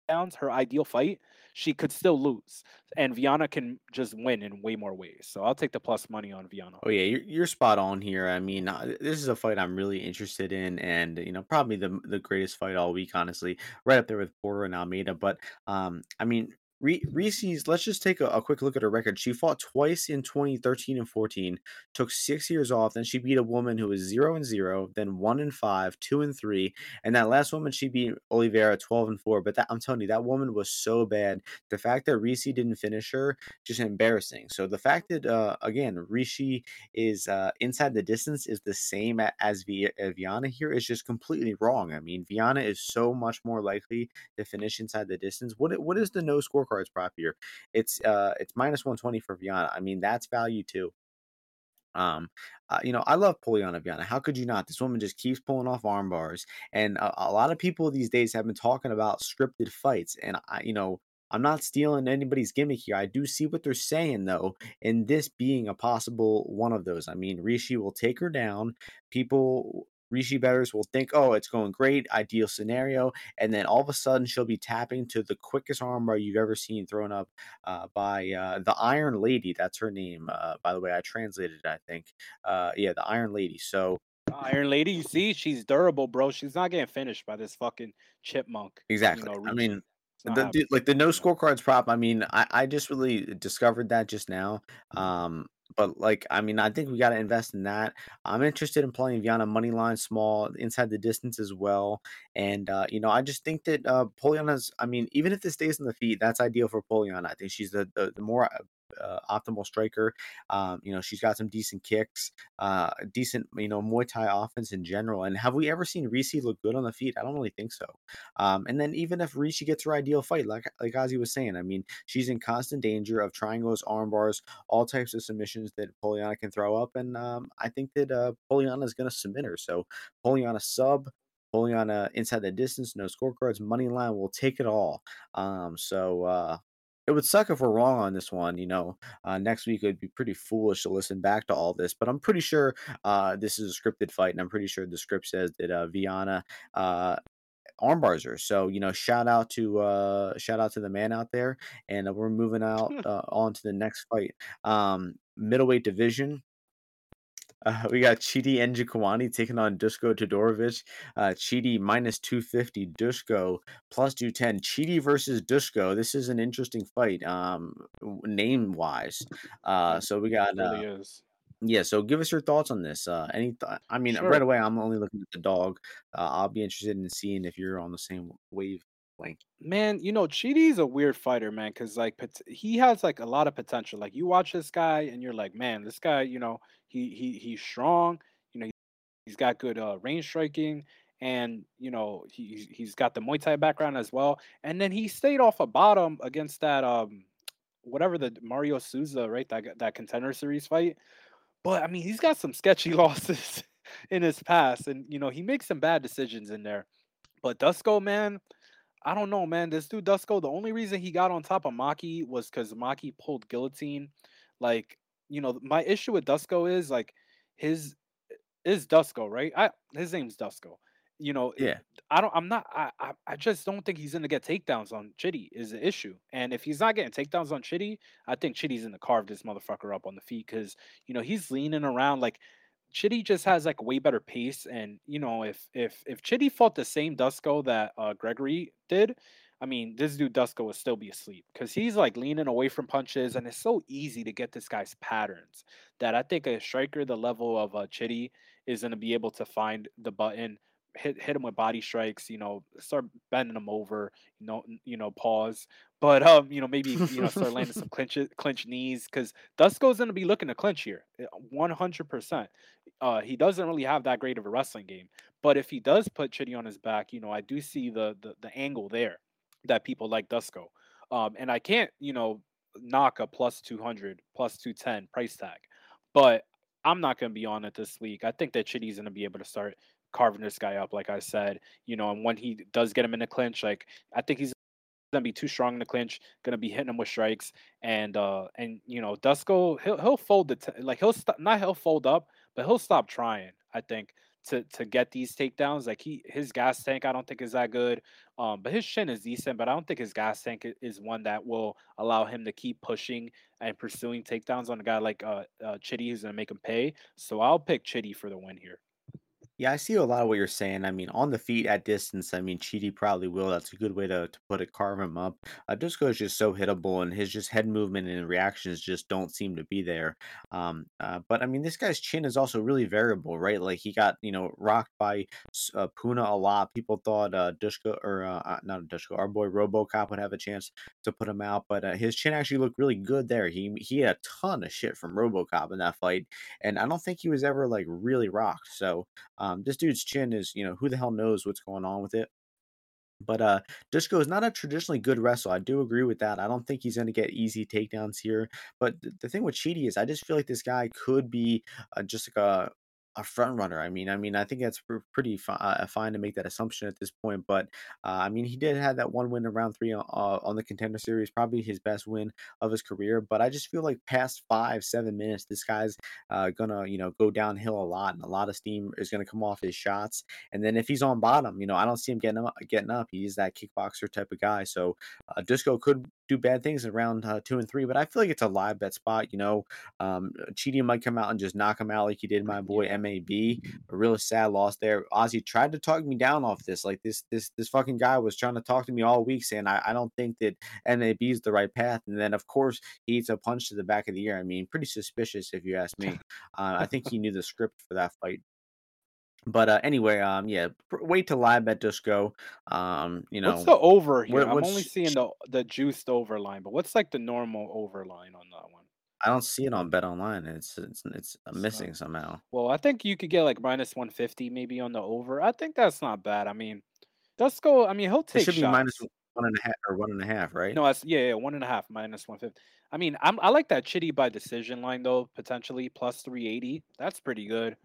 her ideal fight, she could still lose. And Viana can just win in way more ways. So I'll take the plus money on Viana. Oh yeah, you're you're spot on here. I mean, uh, this is a fight I'm really interested in, and you know, probably the the greatest fight all week, honestly, right up there with Porter and Almeida. But um, I mean, Re- Reese's. Let's just take a, a quick look at her record. She fought twice in 2013 and 14, took six years off. Then she beat a woman who was zero and zero, then one and five, two and three, and that last woman she beat Oliveira 12 and four. But that I'm telling you, that woman was so bad. The fact that Reese didn't finish her just embarrassing. So the fact that uh, again Ricci is uh, inside the distance is the same as v- uh, Viana here is just completely wrong. I mean, Viana is so much more likely to finish inside the distance. What what is the no scorecards prop here? It's uh it's minus one twenty for Viana. I mean, that's value too. Um, uh, you know, I love Polyana Viana. How could you not? This woman just keeps pulling off arm bars, and a, a lot of people these days have been talking about scripted fights. And I, you know, I'm not stealing anybody's gimmick here. I do see what they're saying though, and this being a possible one of those. I mean, Ricci will take her down. People. Ricci betters will think, oh, it's going great, ideal scenario, and then all of a sudden she'll be tapping to the quickest armbar you've ever seen thrown up uh, by uh, the Iron Lady. That's her name. Uh, by the way, I translated it. I think. Uh, yeah, the Iron Lady. So Iron Lady, you see, she's durable, bro. She's not getting finished by this fucking chipmunk. You exactly. know, I mean, the, the like the no scorecards prop. I mean, I I just really discovered that just now. Um, but like, I mean, I think we got to invest in that. I'm interested in playing Viana money line small inside the distance as well. And uh, you know, I just think that uh, Polyana's. I mean, even if this stays in the feet, that's ideal for Polyana. I think she's the the, the more uh, optimal striker. Um, you know, she's got some decent kicks, uh, decent, you know, Muay Thai offense in general. And have we ever seen Reese look good on the feet? I don't really think so. Um, and then even if Ricci gets her ideal fight, like like Ozzy was saying, I mean, she's in constant danger of triangles, arm bars, all types of submissions that Polyana can throw up. And um, I think that uh, Polyana is going to submit her. So Polyana sub. Polyana inside the distance, no scorecards, money line will take it all. Um, so uh, it would suck if we're wrong on this one. You know, uh, next week it would be pretty foolish to listen back to all this, but I'm pretty sure uh, this is a scripted fight, and I'm pretty sure the script says that uh, Viana uh, armbars her. So you know, shout out to uh, shout out to the man out there, and we're moving out uh, on to the next fight. Um, middleweight division. Uh, we got Chidi Njokuani taking on Dusko Todorovic. Uh, Chidi minus 250, Dusko plus 210. Chidi versus Dusko. This is an interesting fight, um, name wise. Uh, so we got, uh, really yeah. So give us your thoughts on this. Uh, any, th- I mean, right away, I'm only looking at the dog. Uh, I'll be interested in seeing if you're on the same wavelength. Man, you know, Chidi's a weird fighter, man, because like he has like a lot of potential. Like you watch this guy and you're like, man, this guy, you know, he he he's strong. You know, he's got good uh, range striking, and you know he he's got the Muay Thai background as well. And then he stayed off a bottom against that um whatever the Mario Souza, right? That that contender series fight. But I mean, he's got some sketchy losses in his past, and you know he makes some bad decisions in there. But Dusko, man, I don't know, man. This dude Dusko, the only reason he got on top of Maki was because Maki pulled guillotine. Like, you know, my issue with Dusko is like his is Dusko, right? I his name's Dusko. You know, Yeah. I don't. I'm not. I. I, I just don't think he's gonna get takedowns on Chidi. Is the issue. And if he's not getting takedowns on Chidi, I think Chidi's gonna carve this motherfucker up on the feet because you know he's leaning around like. Chidi just has like way better pace, and you know if if if Chidi fought the same Dusko that uh, Gregory did, I mean, this dude Dusko will still be asleep because he's like leaning away from punches, and it's so easy to get this guy's patterns that I think a striker the level of uh, Chidi is going to be able to find the button, hit hit him with body strikes, you know, start bending him over, you know, you know, pause, but um, you know, maybe you know, start landing some clinch clinch knees because Dusko's going to be looking to clinch here, eh, one hundred percent. Uh, he doesn't really have that great of a wrestling game, but if he does put Chidi on his back, you know, I do see the the, the angle there that people like Dusko. Um, and I can't, you know, knock a plus 200, plus 210 price tag, but I'm not going to be on it this week. I think that Chidi's going to be able to start carving this guy up, like I said, you know, and when he does get him in the clinch, like I think he's gonna be too strong in the clinch, gonna be hitting him with strikes, and uh and you know Dusko he'll he'll fold the t- like he'll stop not he'll fold up, but he'll stop trying. I think to to get these takedowns. Like he his gas tank I don't think is that good, um, but his shin is decent. But I don't think his gas tank is one that will allow him to keep pushing and pursuing takedowns on a guy like uh, uh Chidi who's gonna make him pay. So I'll pick Chidi for the win here. Yeah, I see a lot of what you're saying. I mean, on the feet at distance, I mean, Chidi probably will. That's a good way to, to put it, carve him up. Uh, Dusko is just so hittable, and his just head movement and reactions just don't seem to be there. Um, uh, but I mean, this guy's chin is also really variable, right? Like he got you know rocked by uh, Puna a lot. People thought uh, or uh, uh, not Dusko, our boy RoboCop would have a chance to put him out, but uh, his chin actually looked really good there. He he had a ton of shit from RoboCop in that fight, and I don't think he was ever like really rocked. So. Um, this dude's chin is, you know, who the hell knows what's going on with it. But uh Dusko is not a traditionally good wrestler. I do agree with that. I don't think he's going to get easy takedowns here. But th- the thing with Chidi is, I just feel like this guy could be uh, just like a a front runner. I mean, I mean, I think that's pretty fi- uh, fine to make that assumption at this point. But uh, I mean, he did have that one win in round three uh, on the contender series, probably his best win of his career. But I just feel like past five, seven minutes, this guy's uh, gonna, you know, go downhill a lot, and a lot of steam is gonna come off his shots. And then if he's on bottom, you know, I don't see him getting up. Getting up, he's that kickboxer type of guy. So uh, Dusko could do bad things in round uh, two and three, but I feel like it's a live bet spot. You know, um, Chidi might come out and just knock him out like he did my boy Yeah. MAB. A really sad loss there. Ozzy tried to talk me down off this. Like this, this, this fucking guy was trying to talk to me all week, saying I, I don't think that MAB is the right path. And then of course he eats a punch to the back of the ear. I mean, pretty suspicious if you ask me. Uh, I think he knew the script for that fight. But uh, anyway, um, yeah, pr- wait till live at Dusko. Um, you What's the over here? I'm only seeing the the juiced over line, but what's like the normal over line on that one? I don't see it on BetOnline. It's it's it's uh, missing somehow. Well, I think you could get like minus 150 maybe on the over. I think that's not bad. I mean, Dusko, I mean, he'll take. It should be one and a half or one and a half, right? No, that's yeah, yeah, one and a half minus 150. I mean, I'm I like that Chidi by decision line though, potentially plus 380. That's pretty good.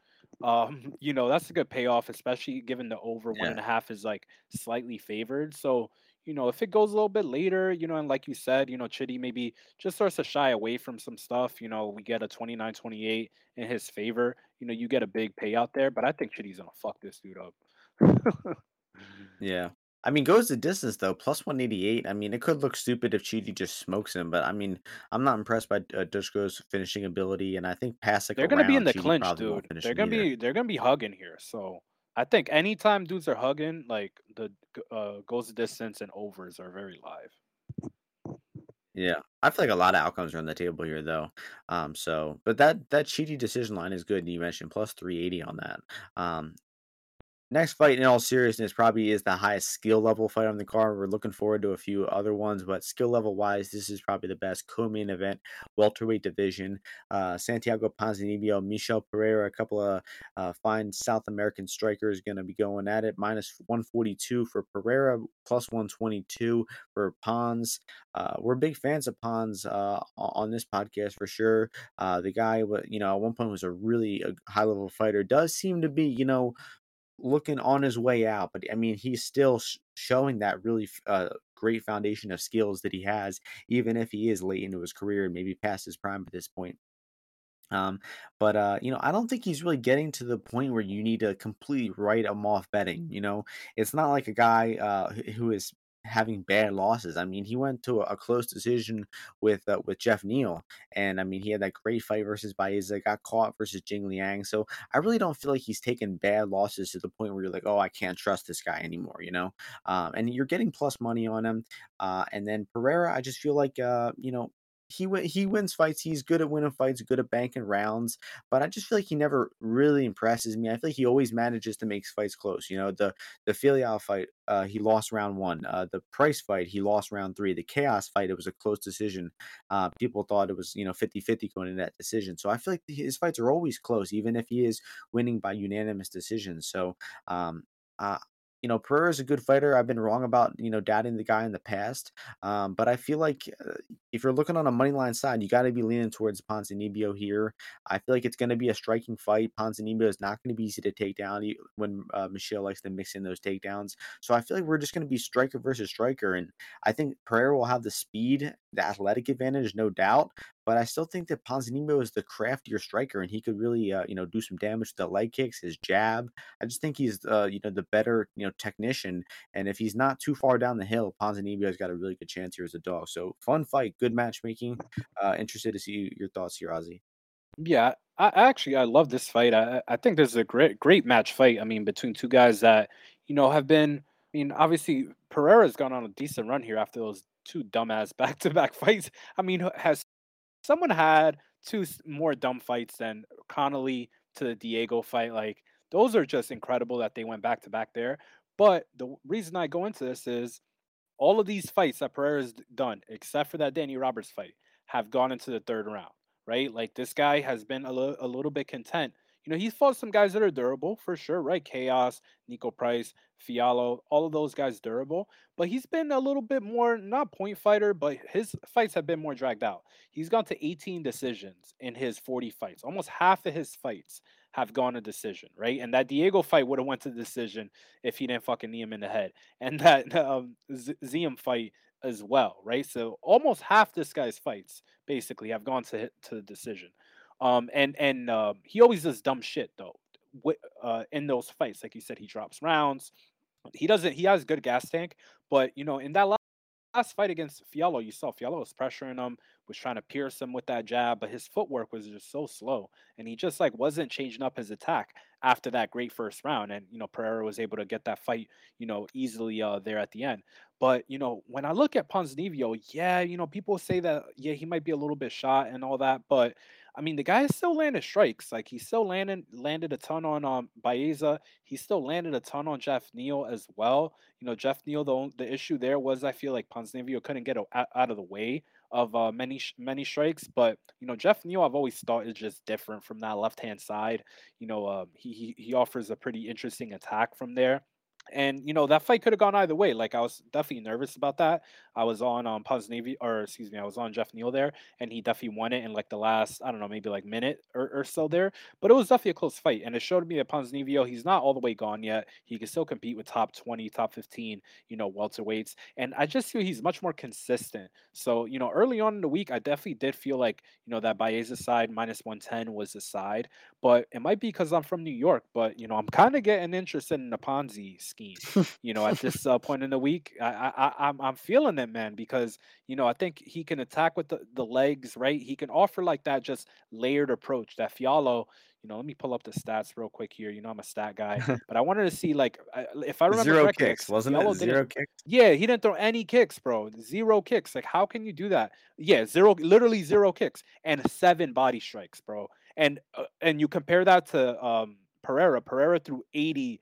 Um, you know, that's a good payoff, especially given the over one Yeah. and a half is like slightly favored. So, you know, if it goes a little bit later, you know, and like you said, you know, Chidi maybe just starts to shy away from some stuff. You know, we get a 29 28 in his favor. You know, you get a big payout there, but I think Chidi's gonna fuck this dude up. Yeah. I mean, goes the distance though, plus 188. I mean, it could look stupid if Chidi just smokes him, but I mean, I'm not impressed by uh, Dusko's finishing ability, and I think past They're gonna be in the Chidi clinch, dude. They're gonna either. be they're gonna be hugging here. So I think anytime dudes are hugging, like the uh, goes the distance and overs are very live. Yeah, I feel like a lot of outcomes are on the table here, though. Um, so, but that that Chidi decision line is good. You mentioned plus 380 on that. Um, Next fight, in all seriousness, probably is the highest skill level fight on the card. We're looking forward to a few other ones, but skill level wise, this is probably the best co-main event, welterweight division. Uh, Santiago Ponzinibbio, Michel Pereira, a couple of uh, fine South American strikers going to be going at it. Minus 142 for Pereira, plus 122 for Pons. Uh, we're big fans of Pons uh, on this podcast for sure. Uh, the guy, you know, at one point was a really high level fighter. Does seem to be, you know looking on his way out, but I mean, he's still sh- showing that really uh, great foundation of skills that he has, even if he is late into his career and maybe past his prime at this point. Um, but uh, you know, I don't think he's really getting to the point where you need to completely write him off betting. You know, it's not like a guy uh, who is having bad losses. I mean, he went to a, close decision with uh, with Jeff Neal, and I mean, he had that great fight versus Baeza, got caught versus Jing Liang. So I really don't feel like he's taken bad losses to the point where you're like, oh, I can't trust this guy anymore, you know. Um, and you're getting plus money on him. Uh, and then Pereira, I just feel like uh, you know he win, he wins fights. He's good at winning fights, good at banking rounds. But I just feel like he never really impresses me. I feel like he always manages to make fights close. You know, the the Fialho fight, uh, he lost round one. Uh, the Price fight, he lost round three. The Khaos fight, it was a close decision. Uh, people thought it was you know 50-50 going into that decision. So I feel like his fights are always close, even if he is winning by unanimous decision. So um, uh, you know, Pereira is a good fighter. I've been wrong about, you know, doubting the guy in the past. Um, but I feel like uh, if you're looking on a money line side, you got to be leaning towards Ponzinibbio here. I feel like it's going to be a striking fight. Ponzinibbio is not going to be easy to take down when uh, Michel likes to mix in those takedowns. So I feel like we're just going to be striker versus striker. And I think Pereira will have the speed, the athletic advantage, no doubt. But I still think that Ponzinibbio is the craftier striker, and he could really, uh, you know, do some damage to the leg kicks, his jab. I just think he's, uh, you know, the better, you know, technician. And if he's not too far down the hill, Ponzinibbio's got a really good chance here as a dog. So fun fight, good matchmaking. Uh, interested to see your thoughts here, Ozzy. Yeah, I actually I love this fight. I I think this is a great great match fight. I mean, between two guys that you know have been. I mean, obviously Pereira's gone on a decent run here after those two dumbass back to back fights. I mean, has someone had two more dumb fights than Connolly to the Diego fight. Like those are just incredible that they went back to back there. But the reason I go into this is all of these fights that Pereira's done, except for that Danny Roberts fight, have gone into the third round, right? Like this guy has been a, little a little bit content you know, he's fought some guys that are durable for sure, right? Khaos, Niko Price, Fialho, all of those guys durable. But he's been a little bit more, not point fighter, but his fights have been more dragged out. He's gone to 18 decisions in his 40 fights. Almost half of his fights have gone to decision, right? And that Diego fight would have went to decision if he didn't fucking knee him in the head. And that um, fight as well, right? So almost half this guy's fights basically have gone to to the decision. Um, and and uh, he always does dumb shit though. uh, in those fights, like you said, he drops rounds. He doesn't. He has good gas tank, but you know, in that last fight against Fialho, you saw Fialho was pressuring him, was trying to pierce him with that jab, but his footwork was just so slow, and he just like wasn't changing up his attack after that great first round. And you know, Pereira was able to get that fight, you know, easily uh, there at the end. But you know, when I look at Ponzinibbio, yeah, you know, people say that yeah, he might be a little bit shot and all that, but I mean, the guy still landed strikes. Like he still landed landed a ton on um Baeza. He still landed a ton on Jeff Neal as well. You know, Jeff Neal. The the issue there was I feel like Ponzinibbio couldn't get a, out of the way of uh, many many strikes. But you know, Jeff Neal, I've always thought is just different from that left hand side. You know, uh, he, he he offers a pretty interesting attack from there and you know that fight could have gone either way. Like I was definitely nervous about that. I was on um Navy or excuse me, I was on Jeff Neal there, and he definitely won it in like the last I don't know maybe like minute or, or so there. But it was definitely a close fight, and it showed me that Ponzinibbio he's not all the way gone yet. He can still compete with top twenty, top fifteen, you know welterweights, and I just feel he's much more consistent. So you know early on in the week, I definitely did feel like you know that Baeza side minus one ten was the side, but it might be because I'm from New York. But you know I'm kind of getting interested in the Ponzi scheme. You know, at this uh, point in the week, I, I, I'm I'm feeling it, man, because you know I think he can attack with the, the legs, right? He can offer like that just layered approach that Fialho. You know, let me pull up the stats real quick here. You know, I'm a stat guy, but I wanted to see like if I remember zero kicks, wasn't it? Zero kicks. Yeah, he didn't throw any kicks, bro. Zero kicks. Like, how can you do that? Yeah, zero, literally zero kicks and seven body strikes, bro. And uh, and you compare that to um Pereira. Pereira threw 80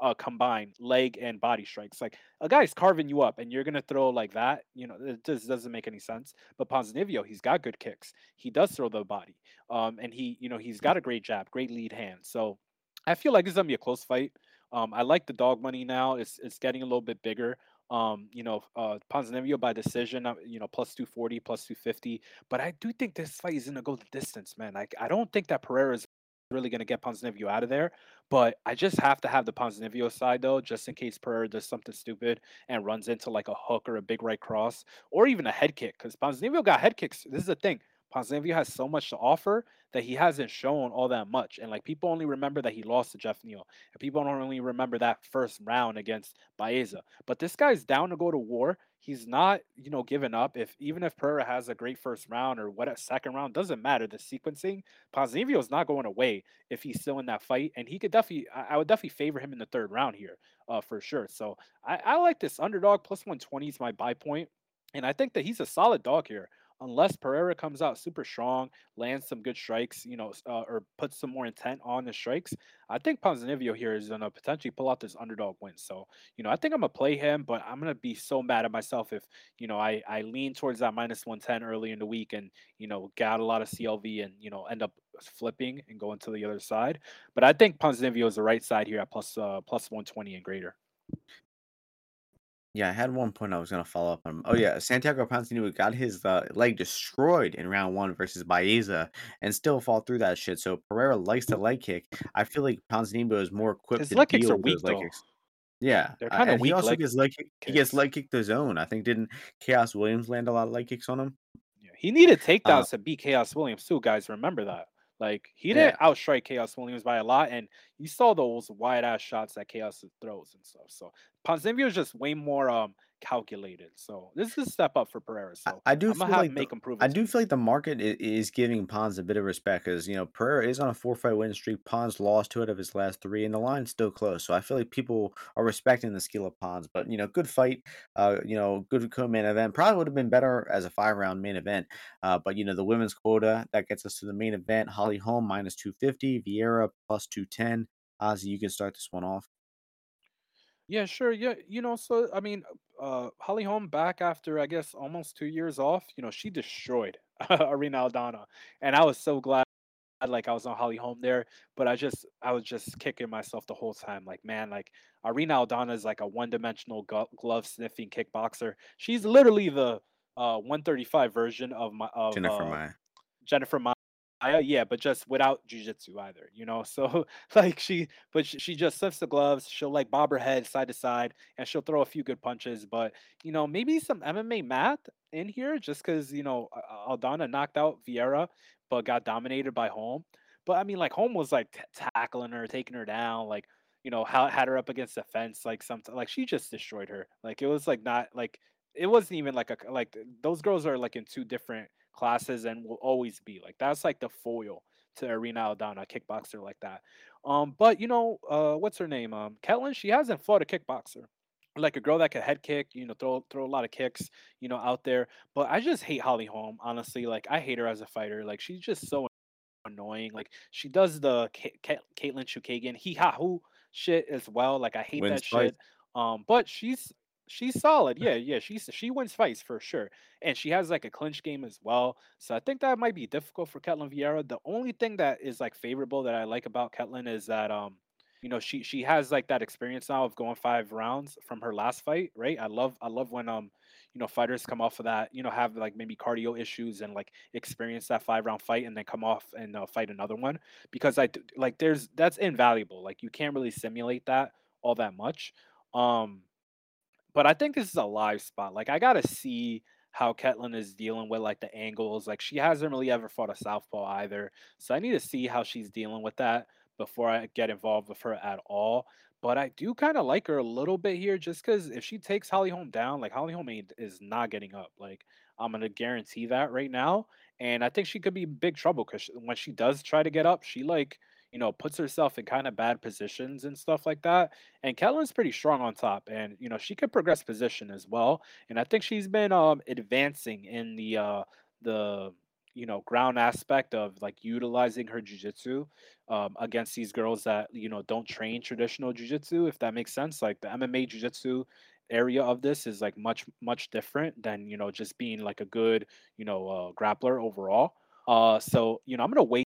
uh, combined leg and body strikes. Like a guy's carving you up, and you're gonna throw like that. You know, it just doesn't make any sense. But Ponzinibbio, he's got good kicks. He does throw the body, um, and he, you know, he's got a great jab, great lead hand. So I feel like this is gonna be a close fight. Um, I like the dog money now. It's it's getting a little bit bigger. Um, you know, uh, Ponzinibbio by decision, uh, you know, plus 240, plus 250. But I do think this fight is going to go the distance, man. Like, I don't think that Pereira is really going to get Ponzinibbio out of there. But I just have to have the Ponzinibbio side though, just in case Pereira does something stupid and runs into like a hook or a big right cross or even a head kick. Because Ponzinibbio got head kicks. This is the thing. Ponzinibbio has so much to offer that he hasn't shown all that much. And like people only remember that he lost to Jeff Neal, and people don't only remember that first round against Baeza. But this guy's down to go to war. He's not, you know, giving up. If even if Pereira has a great first round or what a second round, doesn't matter. The sequencing, Ponzinibbio is not going away if he's still in that fight, and he could definitely, I, I would definitely favor him in the third round here, uh, for sure. So I, I like this underdog plus one twenty is my buy point, and I think that he's a solid dog here unless Pereira comes out super strong, lands some good strikes, you know, uh, or puts some more intent on the strikes, I think Ponzinibbio here is going to potentially pull out this underdog win. So, you know, I think I'm going to play him, but I'm going to be so mad at myself if, you know, I, I lean towards that minus 110 early in the week and, you know, got a lot of CLV and, you know, end up flipping and going to the other side. But I think Ponzinibbio is the right side here at plus, uh, plus 120 and greater. Yeah, I had one point I was gonna follow up on. Oh yeah, Santiago Ponzinibbio got his uh, leg destroyed in round one versus Baeza and still fall through that shit. So Pereira likes the leg kick. I feel like Ponzinibbio is more equipped His to leg kicks deal are weak those leg though. kicks. Yeah, They're uh, kind of and he also gets leg kick. He gets leg kick the zone. I think didn't Khaos Williams land a lot of leg kicks on him? Yeah, he needed Uh, takedowns to beat Khaos Williams too, guys. Remember that. Like he yeah, didn't outstrike Khaos Williams by a lot, and you saw those wide ass shots that Khaos throws and stuff. So Ponzinibbio is just way more um calculated. So this is a step up for Pereira. So I do I'm feel like the make prove I do feel like the market i- is giving Pons a bit of respect because you know Pereira is on a four fight win streak. Pons lost two out of his last three, and the line's still close. So I feel like people are respecting the skill of Pons. But you know, good fight. Uh, you know, good co-main event. Probably would have been better as a five round main event. Uh, but you know, the women's quota that gets us to the main event. Holly Holm minus two fifty, Vieira plus two ten. Ozzy, you can start this one off. Yeah, sure. Yeah, you know, so I mean, uh, Holly Holm back after I guess almost two years off. You know, she destroyed Irene Aldana, and I was so glad. Like I was on Holly Holm there, but I just I was just kicking myself the whole time. Like man, like Irene Aldana is like a one-dimensional glo- glove sniffing kickboxer. She's literally the uh 135 version of my of Jennifer uh Maia. Jennifer Maia, Uh, yeah, but just without jujitsu either, you know. So like she, but she, she just lifts the gloves. She'll like bob her head side to side, and she'll throw a few good punches. But you know, maybe some MMA math in here, just because you know Aldana knocked out Vieira, but got dominated by Holm. But I mean, like Holm was like t- tackling her, taking her down, like you know, ha- had her up against the fence, like something like she just destroyed her. Like it was like not like it wasn't even like a like those girls are like in two different classes and will always be like that's like the foil to Irene Aldana, kickboxer like that. Um, but you know, uh, what's her name? Um, Ketlen. She hasn't fought a kickboxer, like a girl that can head kick. You know, throw throw a lot of kicks. You know, out there. But I just hate Holly Holm. Honestly, like I hate her as a fighter. Like she's just so annoying. Like she does the Ka- Ka- Katlyn Chookagian hee ha hoo shit as well. Like I hate Wins that fight. shit. Um, but she's she's solid. Yeah, yeah. She's she wins fights for sure, and she has like a clinch game as well. So I think that might be difficult for Ketlen Vieira. The only thing that is like favorable that I like about Ketlen is that um. You know, she she has like that experience now of going five rounds from her last fight, right? I love I love when um you know fighters come off of that you know have like maybe cardio issues and like experience that five round fight and then come off and uh, fight another one because i like there's that's invaluable like you can't really simulate that all that much um but I think this is a live spot. Like I gotta see how Ketlen is dealing with like the angles. Like she hasn't really ever fought a southpaw either, so I need to see how she's dealing with that before I get involved with her at all. But I do kind of like her a little bit here, just because if she takes Holly Holm down, like Holly Holm is not getting up. Like I'm gonna guarantee that right now, and I think she could be big trouble because when she does try to get up, she like you know puts herself in kind of bad positions and stuff like that and Ketlen's pretty strong on top, and you know she could progress position as well. And I think she's been um advancing in the uh the you know ground aspect of like utilizing her jujitsu um against these girls that you know don't train traditional jujitsu, if that makes sense. Like the MMA jujitsu area of this is like much much different than you know just being like a good you know uh, grappler overall. Uh, so you know I'm gonna wait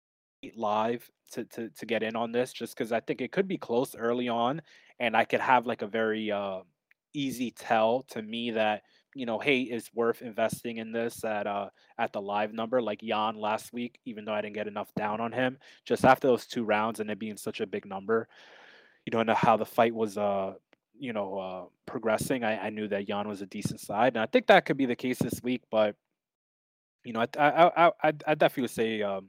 live to to to get in on this just because I think it could be close early on and I could have like a very uh, easy tell to me that you know, hey, it's worth investing in this at uh at the live number like Jan last week, even though I didn't get enough down on him. Just after those two rounds and it being such a big number, you know how the fight was uh you know uh progressing. I, I knew that Jan was a decent side, and I think that could be the case this week, but You know, I I I I I definitely would say um,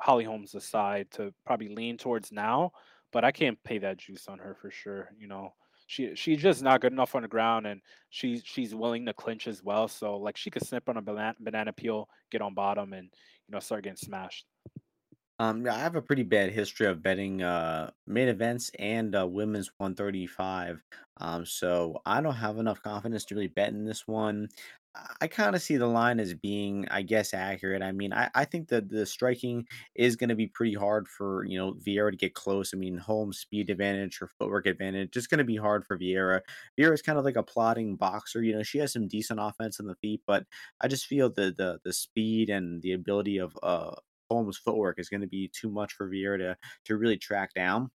Holly Holmes aside to probably lean towards now, but I can't pay that juice on her for sure. You know, she she's just not good enough on the ground, and she's she's willing to clinch as well. So like she could snip on a banana, banana peel, get on bottom, and you know start getting smashed. Um, yeah, I have a pretty bad history of betting uh main events and uh, women's 135. Um, so I don't have enough confidence to really bet in this one. I kind of see the line as being, I guess, accurate. I mean, I, I think that the striking is going to be pretty hard for, you know, Vieira to get close. I mean, Holm speed advantage or footwork advantage, just going to be hard for Vieira. Vieira is kind of like a plotting boxer. You know, she has some decent offense on the feet, but I just feel the the the speed and the ability of uh Holmes' footwork is going to be too much for Vieira to to really track down.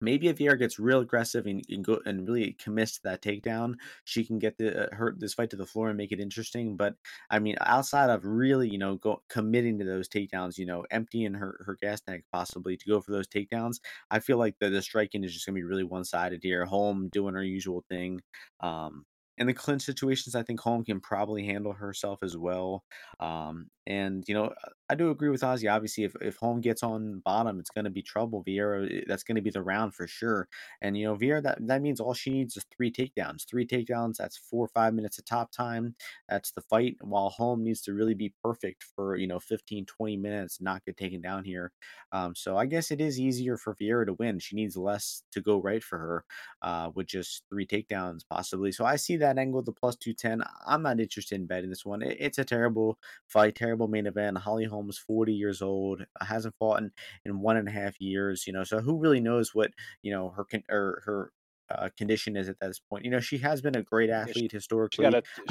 Maybe if Vieira gets real aggressive and, and go and really commits to that takedown, she can get the uh, her this fight to the floor and make it interesting. But I mean, outside of really, you know, go committing to those takedowns, you know, emptying her her gas tank possibly to go for those takedowns, I feel like the the striking is just gonna be really one sided here. Holm doing her usual thing. Um, in the clinch situations, I think Holm can probably handle herself as well. Um, and you know, I do agree with Ozzy. Obviously, if if Holm gets on bottom, it's going to be trouble. Vieira, eh, that's going to be the round for sure. And you know, Vieira, that that means all she needs is three takedowns. Three takedowns. That's four or five minutes of top time. That's the fight. While Holm needs to really be perfect for you know 15, 20 minutes, not get taken down here. Um, so I guess it is easier for Vieira to win. She needs less to go right for her, uh, with just three takedowns possibly. So I see that angle, the plus two ten. I'm not interested in betting this one. It, it's a terrible fight, terrible main event. Holly Holmes, 40 years old, hasn't fought in, in one and a half years, you know, so who really knows what, you know, her con- or her uh, condition is at this point. You know, she has been a great Yeah, she, athlete historically.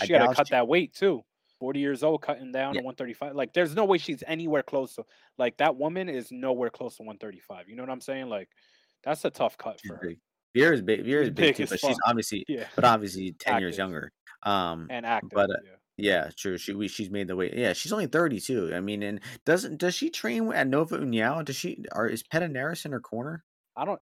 she gotta cut she, that weight too. 40 years old, cutting down yeah, to 135. Like, there's no way she's anywhere close to like that woman is nowhere close to 135. You know what I'm saying? Like, that's a tough cut she's for her. big. Vieira's big. Vieira's big big too, but she's obviously, Yeah, but obviously 10 years younger. Um, and active. but uh, Yeah. yeah, true. She we, she's made the way. Yeah, she's only 32. I mean, and doesn't does she train at Nova União? Does she or is Pederneiras in her corner? I don't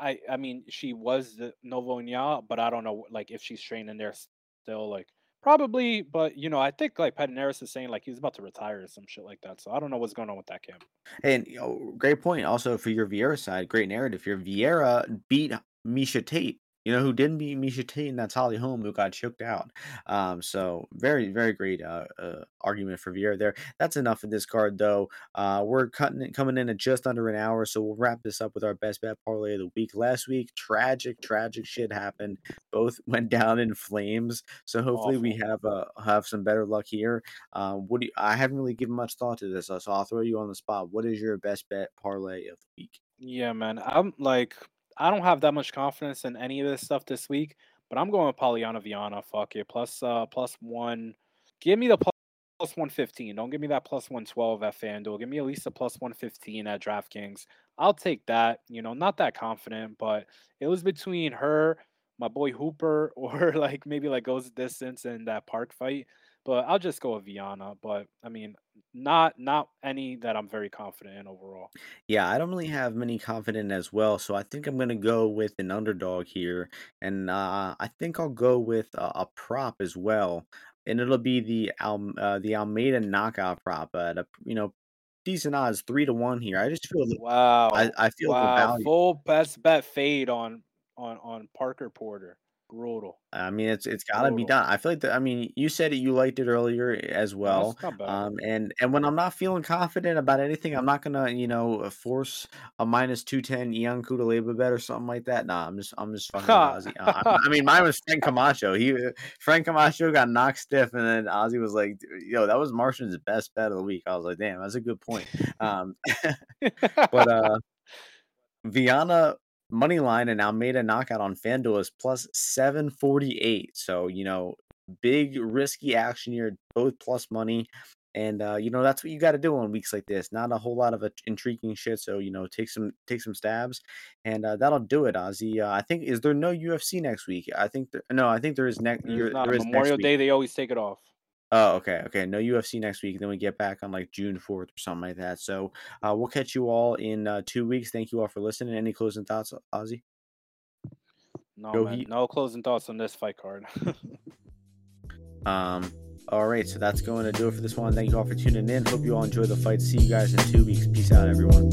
I I mean, she was the Nova União, but I don't know like if she's training there still. Like probably, but you know, I think like Pederneiras is saying like he's about to retire or some shit like that. So I don't know what's going on with that camp. And you know, great point. Also for your Vieira side, great narrative here. Vieira beat Miesha Tate. You know who didn't beat Miesha Tate, and that's Holly Holm, who got choked out. Um, so very, very great uh, uh, argument for Vieira there. That's enough of this card, though. Uh, we're cutting it, coming in at just under an hour, so we'll wrap this up with our best bet parlay of the week. Last week, tragic, tragic shit happened. Both went down in flames. So hopefully we have uh, have some better luck here. Um, what do you, I haven't really given much thought to this, uh, so I'll throw you on the spot. What is your best bet parlay of the week? Yeah, man. I'm like I don't have that much confidence in any of this stuff this week, but I'm going with Polyana Viana. Fuck it. Plus uh plus one. Give me the plus plus 115. Don't give me that plus 112 at FanDuel. Give me at least a plus 115 at DraftKings. I'll take that. You know, not that confident, but it was between her, my boy Hooper, or like maybe like goes distance in that park fight. But I'll just go with Viana. But I mean, not not any that I'm very confident in overall. Yeah, I don't really have many confident as well, so I think I'm gonna go with an underdog here, and uh, I think I'll go with a, a prop as well, and it'll be the Al, uh, the Almeida knockout prop at a you know decent odds, three to one here. I just feel the, Wow. I feel the value. Full best bet fade on on on Parker Porter. Brutal. I mean, it's it's gotta be done. I feel like the I mean, you said it, you liked it earlier as No, well. Um, and and when I'm not feeling confident about anything, I'm not gonna, you know, uh, force a minus 210 Ian Cutelaba bet or something like that. Nah, I'm just I'm just fucking Ozzy. Uh, I, I mean, mine was Frank Camacho. He uh, Frank Camacho got knocked stiff, and then Ozzy was like, "Yo, that was Martian's best bet of the week." I was like, "Damn, that's a good point." Um, but uh. Viana money line and Almeida knockout on FanDuel is plus 748. So, you know, big risky action here, both plus money. And uh, you know, that's what you got to do on weeks like this. Not a whole lot of uh, intriguing shit. So, you know, take some take some stabs and uh, that'll do it, Ozzy. Uh, I think is there no UFC next week? I think there, no, I think there is next There's not there is Memorial week. Day, they always take it off. Oh, okay, okay. No UFC next week. Then we get back on like June 4th or something like that. So uh, we'll catch you all in uh, two weeks. Thank you all for listening. Any closing thoughts, Ozzy? No Go man. Heat. No closing thoughts on this fight card. Um, All right, so that's going to do it for this one. Thank you all for tuning in. Hope you all enjoy the fight. See you guys in two weeks. Peace out, everyone.